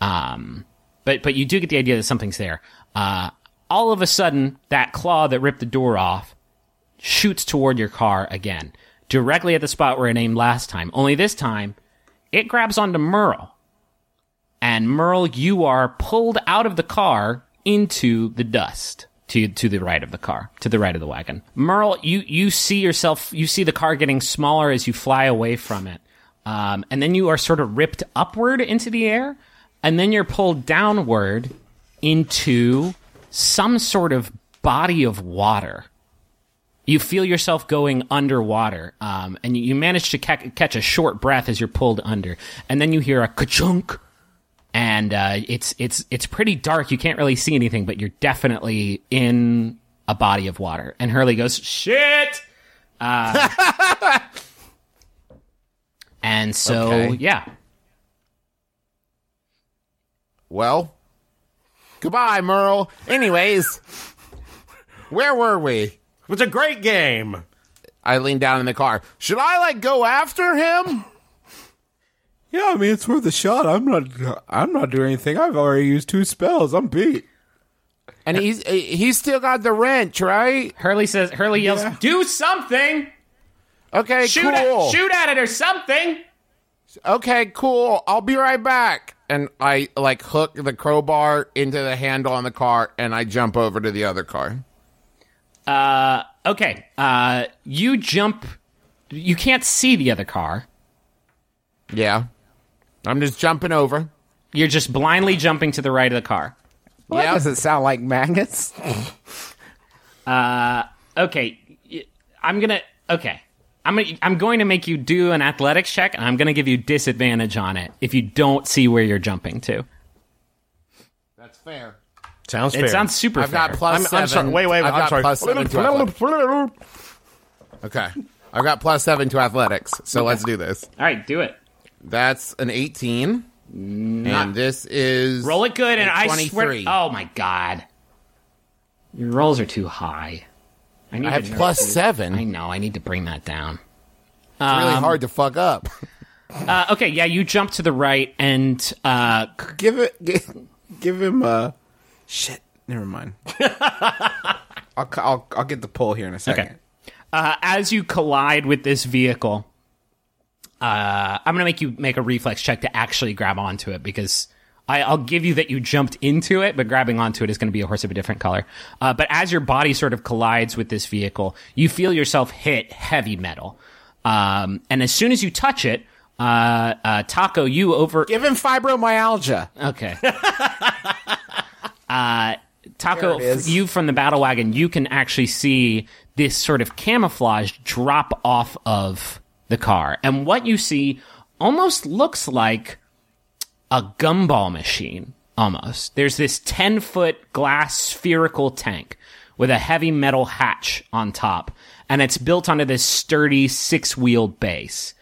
Um, but but you do get the idea that something's there. Uh, all of a sudden, that claw that ripped the door off shoots toward your car again, directly at the spot where it aimed last time. Only this time, it grabs onto Merle, and Merle, you are pulled out of the car into the dust. To, to the right of the car, to the right of the wagon. Merle, you, you see yourself, you see the car getting smaller as you fly away from it. Um, and then you are sort of ripped upward into the air, and then you're pulled downward into some sort of body of water. You feel yourself going underwater, um, and you, you manage to ca- catch a short breath as you're pulled under, and then you hear a ka-chunk, and uh, it's it's it's pretty dark. You can't really see anything, but you're definitely in a body of water. And Hurley goes, "Shit!" Uh, <laughs> and so, Okay. yeah, Well, goodbye, Merle. Anyways, where were we? It was a great game. I leaned down in the car. Should I, like, go after him? Yeah, I mean it's worth a shot. I'm not. I'm not doing anything. I've already used two spells. I'm beat. And he's he's still got the wrench, right? Hurley says, Hurley yells, Yeah. "Do something! Okay, Shoot cool. at, shoot at it or something!" Okay, cool. I'll be right back. And I like hook the crowbar into the handle on the car, and I jump over to the other car. Uh, okay. Uh, you jump. You can't see the other car. Yeah, I'm just jumping over. You're just blindly jumping to the right of the car. Well, Yeah. That doesn't sound like magnets. <laughs> Uh, okay, I'm gonna. Okay, I'm gonna. I'm going to make you do an athletics check, and I'm gonna give you disadvantage on it if you don't see where you're jumping to. That's fair. Sounds It fair. It sounds super fair. I've got plus I'm- seven. I'm sorry. Wait, wait, I've I'm got sorry. plus seven to athletics. <laughs> Okay, I've got plus seven to athletics. So let's do this. All right, do it. That's an 18. and this is Roll it good, and a I 23. swear. Oh my god, your rolls are too high. I, need I have to- plus seven. I know. I need to bring that down. It's really hard to fuck up. <laughs> Uh, okay, yeah, you jump to the right, and uh, Give it. <laughs> Give, give him a. Shit. Never mind. <laughs> I'll, c- I'll I'll get the pull here in a second. Okay. uh, as you collide with this vehicle, uh, I'm going to make you make a reflex check to actually grab onto it because I, I'll give you that you jumped into it, but grabbing onto it is going to be a horse of a different color. Uh, but as your body sort of collides with this vehicle, you feel yourself hit heavy metal. Um, and as soon as you touch it, uh, uh, Taako, you over. Give him fibromyalgia. Okay. <laughs> uh, Taako, There it is. you from the battle wagon, you can actually see this sort of camouflage drop off of the car. And what you see almost looks like a gumball machine, almost. There's this 10 foot glass spherical tank with a heavy metal hatch on top. and it's built onto this sturdy six-wheeled base.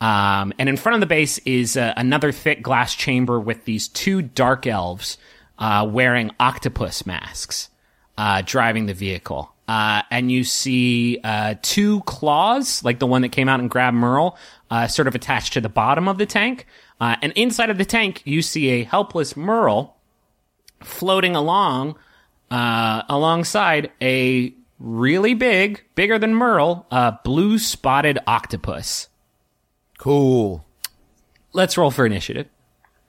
Um, and in front of the base is uh, another thick glass chamber with these two dark elves uh, wearing octopus masks uh, driving the vehicle. Uh, and you see uh, two claws, like the one that came out and grabbed Merle, uh, sort of attached to the bottom of the tank. Uh, and inside of the tank, you see a helpless Merle floating along uh, alongside a really big, bigger than Merle, uh, blue spotted octopus. Cool. Let's roll for initiative.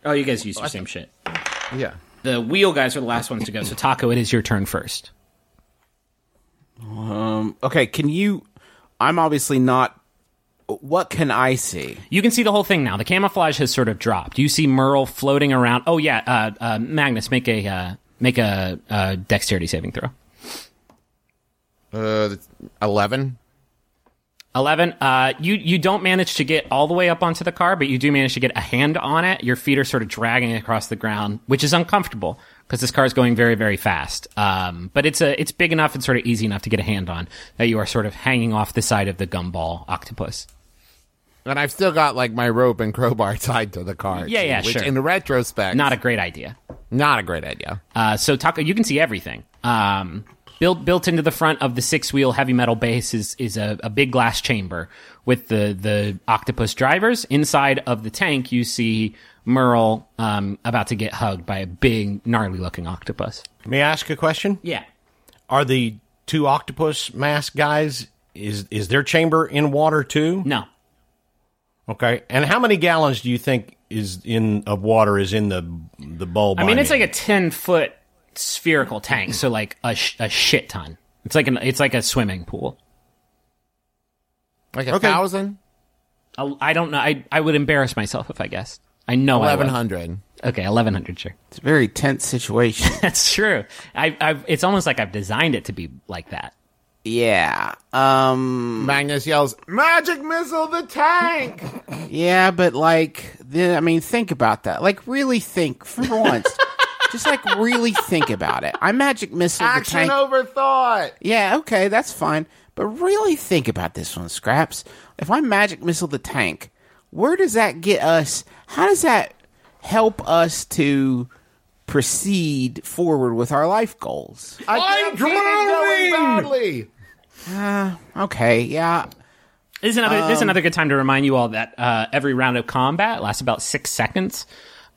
Oh, you guys use your same shit. Yeah. The wheel guys are the last ones to go. So Taako, it is your turn first. Okay, can you? I'm obviously not. What can I see? You can see the whole thing now. The camouflage has sort of dropped. You see Merle floating around. Oh yeah, uh, uh, Magnus, make a uh, make a uh, dexterity saving throw. Uh, eleven. Eleven. Uh, you you don't manage to get all the way up onto the car, but you do manage to get a hand on it. Your feet are sort of dragging across the ground, which is uncomfortable because this car is going very very fast. Um, but it's a it's big enough and sort of easy enough to get a hand on that you are sort of hanging off the side of the gumball octopus. And I've still got like my rope and <laughs> crowbar tied to the car. Yeah, yeah, which sure. In retrospect, Not a great idea. not a great idea. Uh, so Taako, you can see everything. Um, built built into the front of the six wheel heavy metal base is is a, a big glass chamber with the the octopus drivers. Inside of the tank, you see Merle um, about to get hugged by a big gnarly looking octopus. May I ask a question? Yeah. Are the two octopus mask guys is is their chamber in water too? No. Okay. And how many gallons do you think is in of water is in the the bulb? I mean, it's like a ten foot spherical tank, so like a, sh- a shit ton. It's like an it's like a swimming pool. Like a Okay. thousand, I, I don't know. I I would embarrass myself if I guessed. I know I would. eleven hundred. Okay, eleven hundred. Sure. It's a very tense situation. <laughs> That's true. I, I've, it's almost like I've designed it to be like that. yeah. Um. Magnus yells, "Magic missile the tank!" <laughs> Yeah, but like, the, I mean, think about that. Like, really think for once. <laughs> Just like really think about it. I magic missile the Action tank. over thought. Yeah, okay, that's fine. But really think about this one, Scraps. If I magic missile the tank, where does that get us? How does that help us to proceed forward with our life goals? I'm going badly. Okay, yeah. This is another. this is another good time to remind you all that uh, every round of combat lasts about six seconds.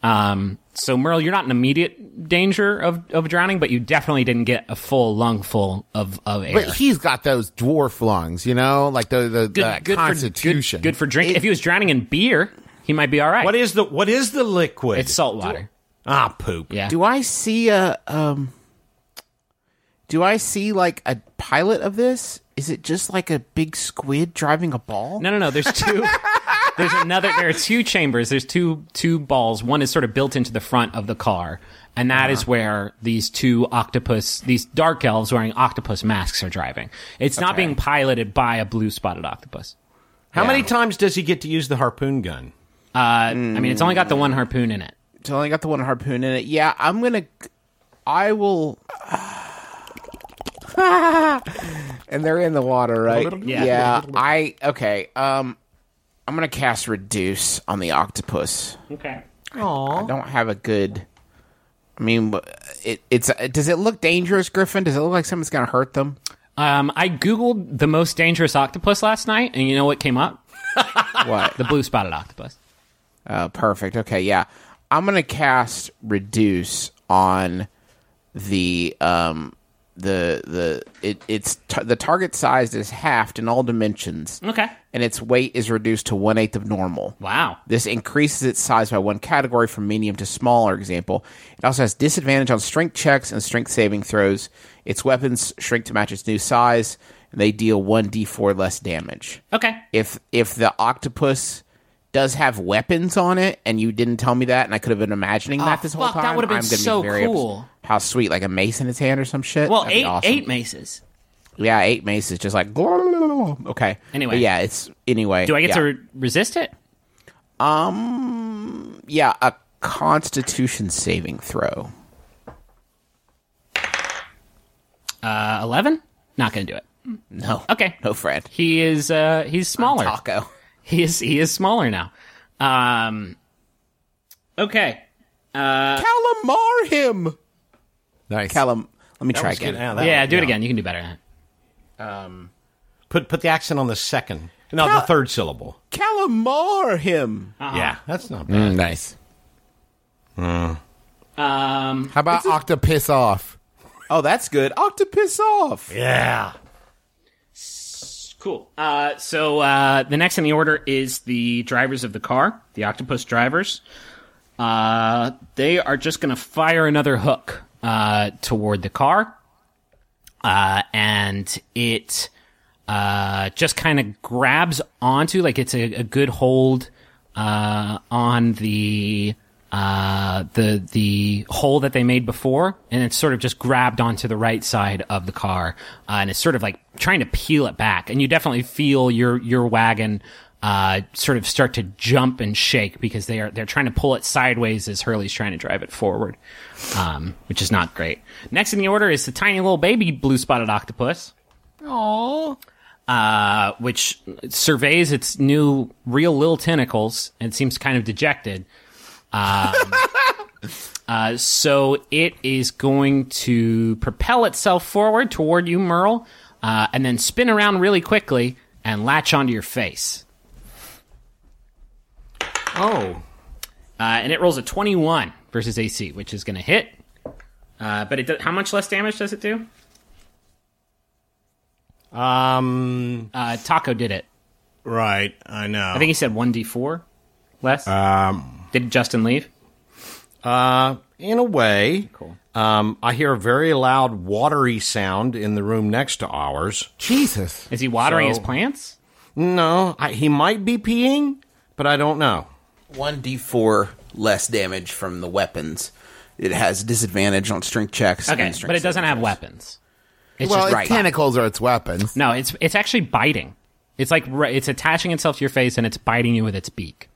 Um, so Merle, you're not in immediate danger of, of drowning, but you definitely didn't get a full lungful of, of air. But he's got those dwarf lungs, you know, like the the, the For, constitution. good, good for drinking. if he was drowning in beer, he might be all right. what is the what is the liquid? It's salt water. ah poop. Yeah. Do I see a um Do I see like a pilot of this? Is it just like a big squid driving a ball? No, no, no. There's <laughs> two. There's another. There are two chambers. There's two two balls. One is sort of built into the front of the car, and that is where these two octopus, these dark elves wearing octopus masks, are driving. It's not being piloted by a blue spotted octopus. How many times does he get to use the harpoon gun? Uh, I mean, it's only got the one harpoon in it. It's only got the one harpoon in it. Yeah, I'm gonna. I will. <laughs> and they're in the water, right? Yeah. Yeah. I okay. Um, I'm gonna cast reduce on the octopus. Okay. Aww. I don't have a good. I mean, it, it's. Does it look dangerous, Griffin? Does it look like something's gonna hurt them? Um, I googled the most dangerous octopus last night, and you know what came up? <laughs> What? The blue spotted octopus. Oh, perfect. Okay, yeah. I'm gonna cast reduce on the um the the it it's t- the target size is halved in all dimensions, Okay. and its weight is reduced to one eighth of normal. Wow. This increases its size by one category from medium to smaller example. It also has disadvantage on strength checks and strength saving throws. Its weapons shrink to match its new size, and they deal 1d4 less damage. Okay. If if the octopus does have weapons on it and you didn't tell me that and I could have been imagining that this whole Oh, fuck, that would've been I'm so be very ups- cool. How sweet, like a mace in his hand or some shit. Well, That'd eight awesome. eight maces. Yeah, eight maces, just like <laughs> okay. Anyway. But yeah, it's anyway. Do I get yeah. to re- resist it? Um, yeah, a Constitution saving throw. Uh, eleven. Not gonna do it. No. Okay. No, Fred. He is uh he's smaller. Taako. He is he is smaller now. Um Okay. Calamar him. Nice. Callum. Let me That try was again. good. Yeah, that- yeah, do it again. You can do better than that. Put put the accent on the second. No, the third syllable. Calamar him. Yeah, that's not bad. Mm, nice. Um How about octopus off? Oh, that's good. Octopus off. Yeah. Cool. Uh, so uh, the next in the order is the drivers of the car, the octopus drivers. Uh, they are just going to fire another hook uh, toward the car, uh, and it uh, just kind of grabs onto, like it's a, a good hold uh, on the uh, the the hole that they made before, and it's sort of just grabbed onto the right side of the car, uh, and it's sort of like trying to peel it back, and you definitely feel your your wagon uh, sort of start to jump and shake because they are they're trying to pull it sideways as Hurley's trying to drive it forward, um, which is not great. Next in the order is the tiny little baby blue spotted octopus uh, which surveys its new real little tentacles and seems kind of dejected. Um, <laughs> uh, so it is going to propel itself forward toward you, Merle, uh, and then spin around really quickly and latch onto your face. Oh. Uh, and it rolls a 21 versus AC, which is going to hit. Uh, but it does, how much less damage does it do? Um. Uh, Taako did it. Right. I know. I think he said 1d4 less. Um. Did Justin leave? Uh. In a way. Cool. Um. I hear a very loud, watery sound in the room next to ours. Jesus. Is he watering So- his plants? No, I, he might be peeing, but I don't know. One d4 less damage from the weapons. It has disadvantage on strength checks. Okay, and strength but it doesn't have throws. weapons. It's well, just its right. tentacles are its weapons. no. It's it's actually biting. It's like it's attaching itself to your face and it's biting you with its beak.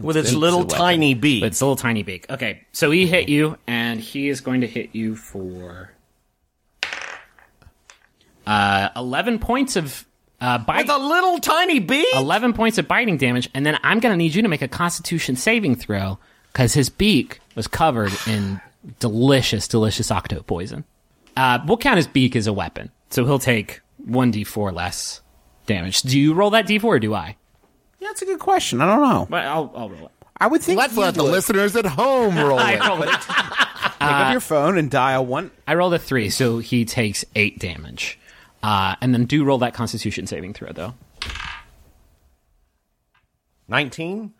With its It's little tiny beak. It's a little tiny beak. Okay, so he hit you, and he is going to hit you for uh, eleven points of uh, bite. With a little tiny beak. 11 points of biting damage, and then I'm going to need you to make a constitution saving throw because his beak was covered in delicious, delicious octo poison. Uh, we'll count his beak as a weapon, so he'll take 1d4 less damage. Do you roll that d4 or do I? Yeah, that's a good question. I don't know. Well, I'll, I'll roll it. I would think Let's you let the would. listeners at home <laughs> roll I it. rolled, Pick up your phone and dial one. I rolled a 3, so he takes 8 damage. Uh, and then do roll that constitution saving throw, though. Nineteen.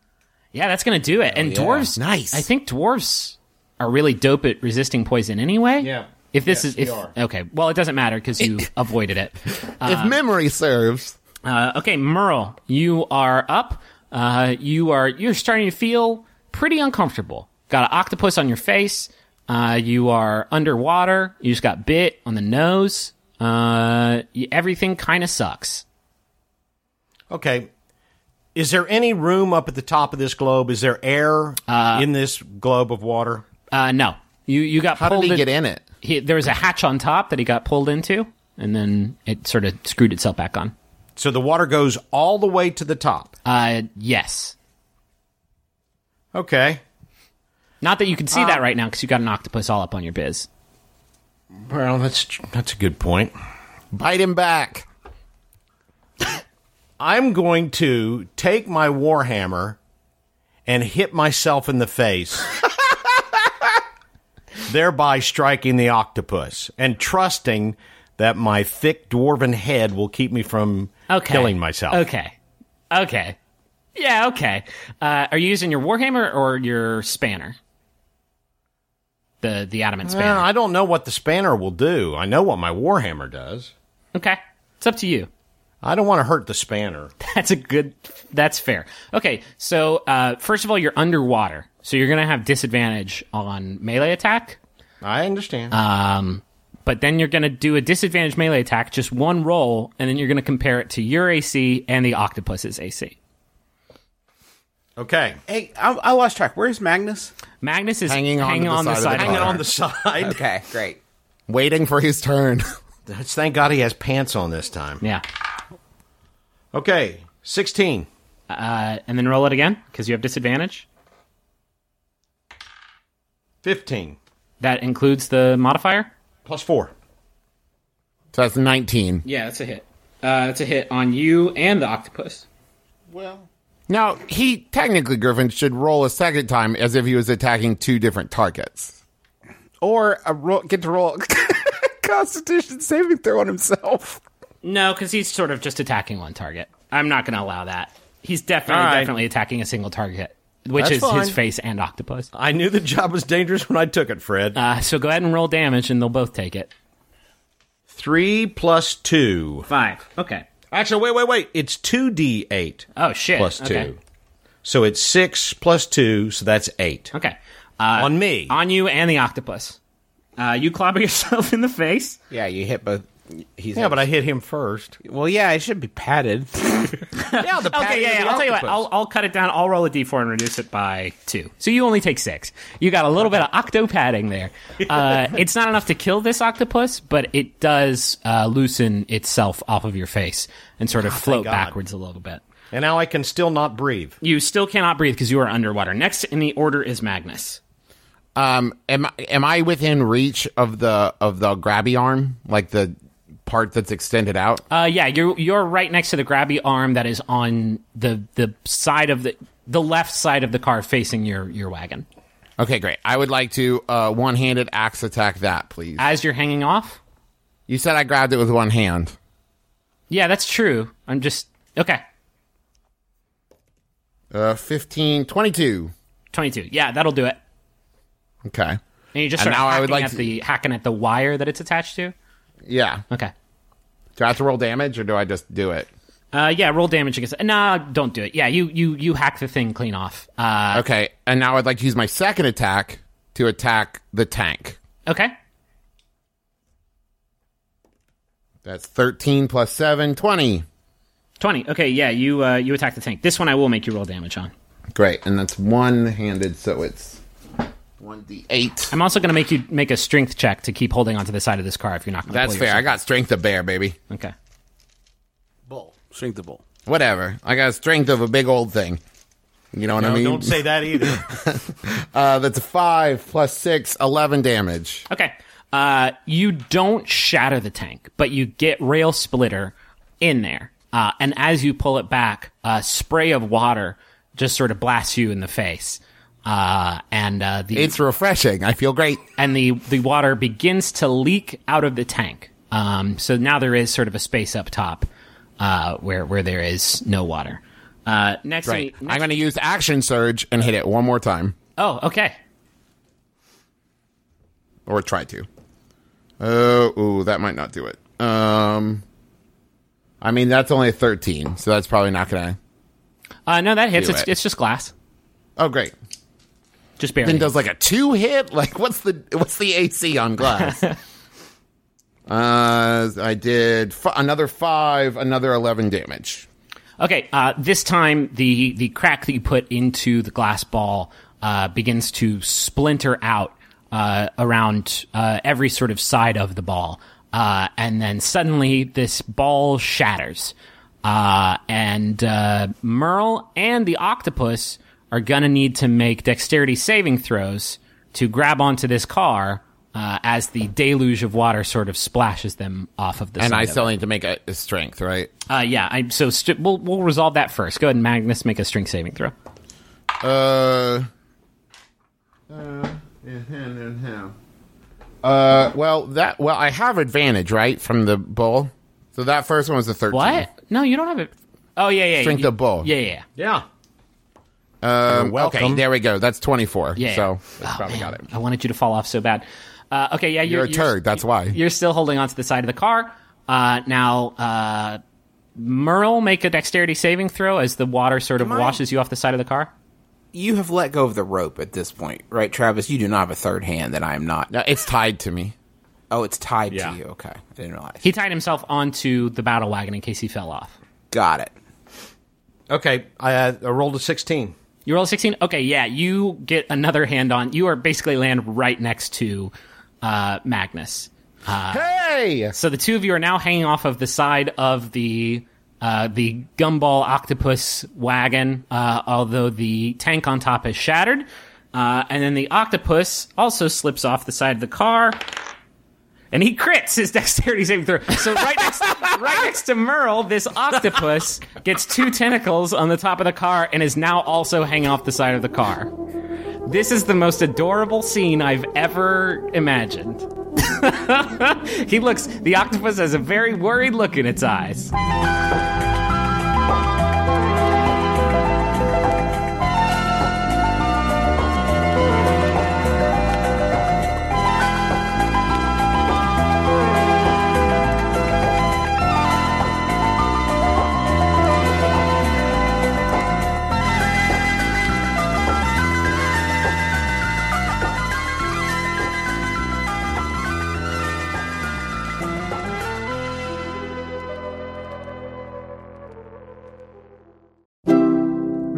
Yeah, that's going to do it. and yeah. dwarves, Nice. I think dwarves are really dope at resisting poison anyway. Yeah. If this Yes, is if are. okay, well, it doesn't matter because you <laughs> avoided it. if memory serves. Uh, okay, Merle, you are up. Uh, you are you're starting to feel pretty uncomfortable. Got an octopus on your face. Uh, you are underwater. You just got bit on the nose. Uh, y- everything kind of sucks. Okay. Is there any room up at the top of this globe? Is there air in this globe of water? Uh, no, you you got How pulled did he in- get in it? he, there was a hatch on top that he got pulled into, and then it sort of screwed itself back on. So the water goes all the way to the top. Uh, yes. Okay. Not that you can see that right now because you got an octopus all up on your biz. Well, that's that's a good point. Bite him back. I'm going to take my warhammer and hit myself in the face, <laughs> thereby striking the octopus, and trusting that my thick dwarven head will keep me from Okay. killing myself. Okay. Okay. Yeah, okay. Uh, are you using your warhammer or your spanner? The the adamant spanner. Well, I don't know what the spanner will do. I know what my warhammer does. okay. It's up to you. I don't want to hurt the spanner. <laughs> That's a good. That's fair. Okay, so uh, first of all, you're underwater, so you're gonna have disadvantage on melee attack. I understand. Um, but then you're gonna do a disadvantage melee attack, just one roll, and then you're gonna compare it to your AC and the octopus's AC. okay. Hey, I, I lost track. Where's Magnus? Magnus is Hanging hanging, onto the on the side side. of the of the Hanging on the side. Okay, great. Waiting for his turn. <laughs> That's, thank God he has pants on this time. Yeah. Okay, 16. Uh, and then roll it again because you have disadvantage. 15. That includes the modifier. Plus 4. So that's 19. Yeah, that's a hit. Uh, it's a hit on you and the octopus. Well. Now, he technically, Griffin, should roll a second time as if he was attacking two different targets. Or a roll, get to roll <laughs> Constitution saving throw on himself. No, because he's sort of just attacking one target. I'm not going to allow that. He's definitely All right. definitely attacking a single target, which That's is fine. his face and octopus. I knew the job was dangerous when I took it, Fred. Uh, so go ahead and roll damage, and they'll both take it. 3 plus 2. Five. Okay. Actually, wait, wait, wait. It's 2d8 Oh shit. plus 2. Okay. So it's 6 plus 2, so that's 8. Okay. Uh, On me. on you and the octopus. Uh, you clobber <laughs> yourself in the face. Yeah, you hit both. He's Yeah, but I hit him first. well, yeah, it should be padded. <laughs> Yeah, the Okay, yeah, yeah. I'll tell you what. I'll, I'll cut it down. I'll roll a d4 and reduce it by two. So you only take six. You got a little bit of octo padding there. <laughs> Uh, it's not enough to kill this octopus, but it does uh, loosen itself off of your face and sort of float backwards a little bit. And now I can still not breathe. You still cannot breathe because you are underwater. Next in the order is Magnus. Um, am I, am I within reach of the of the grabby arm, like the part that's extended out? Uh, yeah, you're you're right next to the grabby arm that is on the the side of the the left side of the car facing your your wagon. Okay, great. I would like to uh, one handed axe attack that, please. As you're hanging off. You said I grabbed it with one hand. Yeah, that's true. I'm just okay. Uh, 15, 22. Twenty two. Yeah, that'll do it. Okay. And you just And start now I would like at to- the hacking at the wire that it's attached to. Yeah. Okay. Do I have to roll damage or do I just do it? Uh, yeah, roll damage against. No, don't do it. Yeah, you you you hack the thing clean off. Uh, Okay. And now I'd like to use my second attack to attack the tank. okay. That's 13 plus 7, 20. Twenty. Okay, yeah, you uh, you attack the tank. This one I will make you roll damage on. Great. And that's one handed, so it's 1d8. I'm also going to make you make a strength check to keep holding onto the side of this car if you're not going to. That's fair. I got strength of bear, baby. Okay. Bull. Shrink the bull. Whatever. I got strength of a big old thing. You know what I mean? don't say that either. <laughs> Uh, that's a 5 plus 6, 11 damage. Okay. Uh, you don't shatter the tank, but you get rail splitter in there. Uh, and as you pull it back, a spray of water just sort of blasts you in the face. Uh, and uh, the It's refreshing. I feel great. and the the water begins to leak out of the tank. Um, so now there is sort of a space up top uh, where where there is no water. Uh, next, Right. thing- I'm going to use action surge and hit it one more time. oh, okay. Or try to. Oh, ooh, that might not do it. Um, I mean, that's only a 13, so that's probably not going to. Uh, no, that hits. It's, it. it's just glass. Oh, great. Just barely. Then does like a two hit? <laughs> Like, what's the what's the AC on glass? <laughs> uh, I did f- another five, another 11 damage. Okay, uh, this time the the crack that you put into the glass ball uh, begins to splinter out uh, around uh, every sort of side of the ball, uh, and then suddenly this ball shatters, uh, and uh, Merle and the octopus are gonna need to make dexterity saving throws to grab onto this car. Uh, as the deluge of water sort of splashes them off of the And side I of still it. need to make a, a strength, right? Uh, yeah, I, so st- we'll we'll resolve that first. Go ahead, and Magnus, make a strength saving throw. Uh, uh, Uh. well, that well, I have advantage, right, from the bull. So that first one was the thirteen. What? No, you don't have it. Oh yeah, yeah. Strength you- of bull. Yeah, yeah, yeah. Um, welcome. Okay, there we go. That's twenty-four. yeah. So Oh, probably man, got it. I wanted you to fall off so bad. Uh, okay, yeah, you're, You're a turd. That's why. You're still holding on to the side of the car. Uh, now, uh, Merle, make a dexterity saving throw as the water sort of Am I- washes you off the side of the car. you have let go of the rope at this point, right, Travis? You do not have a third hand that I am not. No, it's tied to me. Oh, it's tied Yeah. to you. Okay, I didn't realize. He tied himself onto the battle wagon in case he fell off. Got it. Okay, I, uh, I rolled a 16. You roll a 16? Okay, yeah, you get another hand on. You are basically land right next to uh, Magnus. hey! So the two of you are now hanging off of the side of the uh, the gumball octopus wagon, uh, although the tank on top is shattered. Uh, and then the octopus also slips off the side of the car. And he crits his <laughs> dexterity saving throw. So right next, right next to Merle, this octopus gets two tentacles on the top of the car and is now also hanging off the side of the car. This is the most adorable scene I've ever imagined. <laughs> he looks, the octopus has a very worried look in its eyes.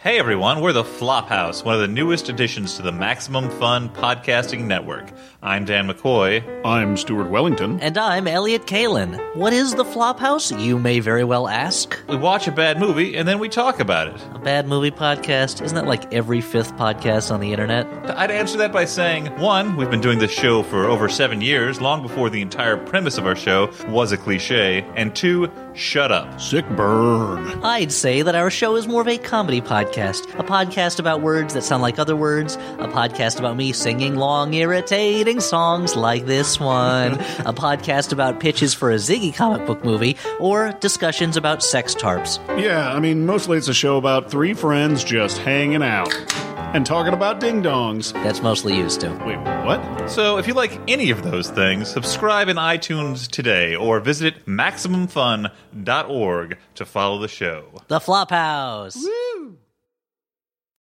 Hey everyone, we're the Flophouse, one of the newest additions to the Maximum Fun podcasting network. I'm Dan McCoy. I'm Stuart Wellington. And I'm Elliott Kalan. What is the Flophouse, you may very well ask? We watch a bad movie and then we talk about it. A bad movie podcast? Isn't that like every fifth podcast on the internet? I'd answer that by saying one, we've been doing this show for over seven years, long before the entire premise of our show was a cliche, and two, shut up. Sick burn. I'd say that our show is more of a comedy podcast. A podcast about words that sound like other words. A podcast about me singing long, irritating songs like this one. <laughs> a podcast about pitches for a Ziggy comic book movie. Or discussions about sex tarps. Yeah, I mean, mostly it's a show about three friends just hanging out and talking about ding dongs. That's mostly used to. Wait, what? So if you like any of those things, subscribe in iTunes today or visit MaximumFun.org to follow the show. The Flophouse. Woo!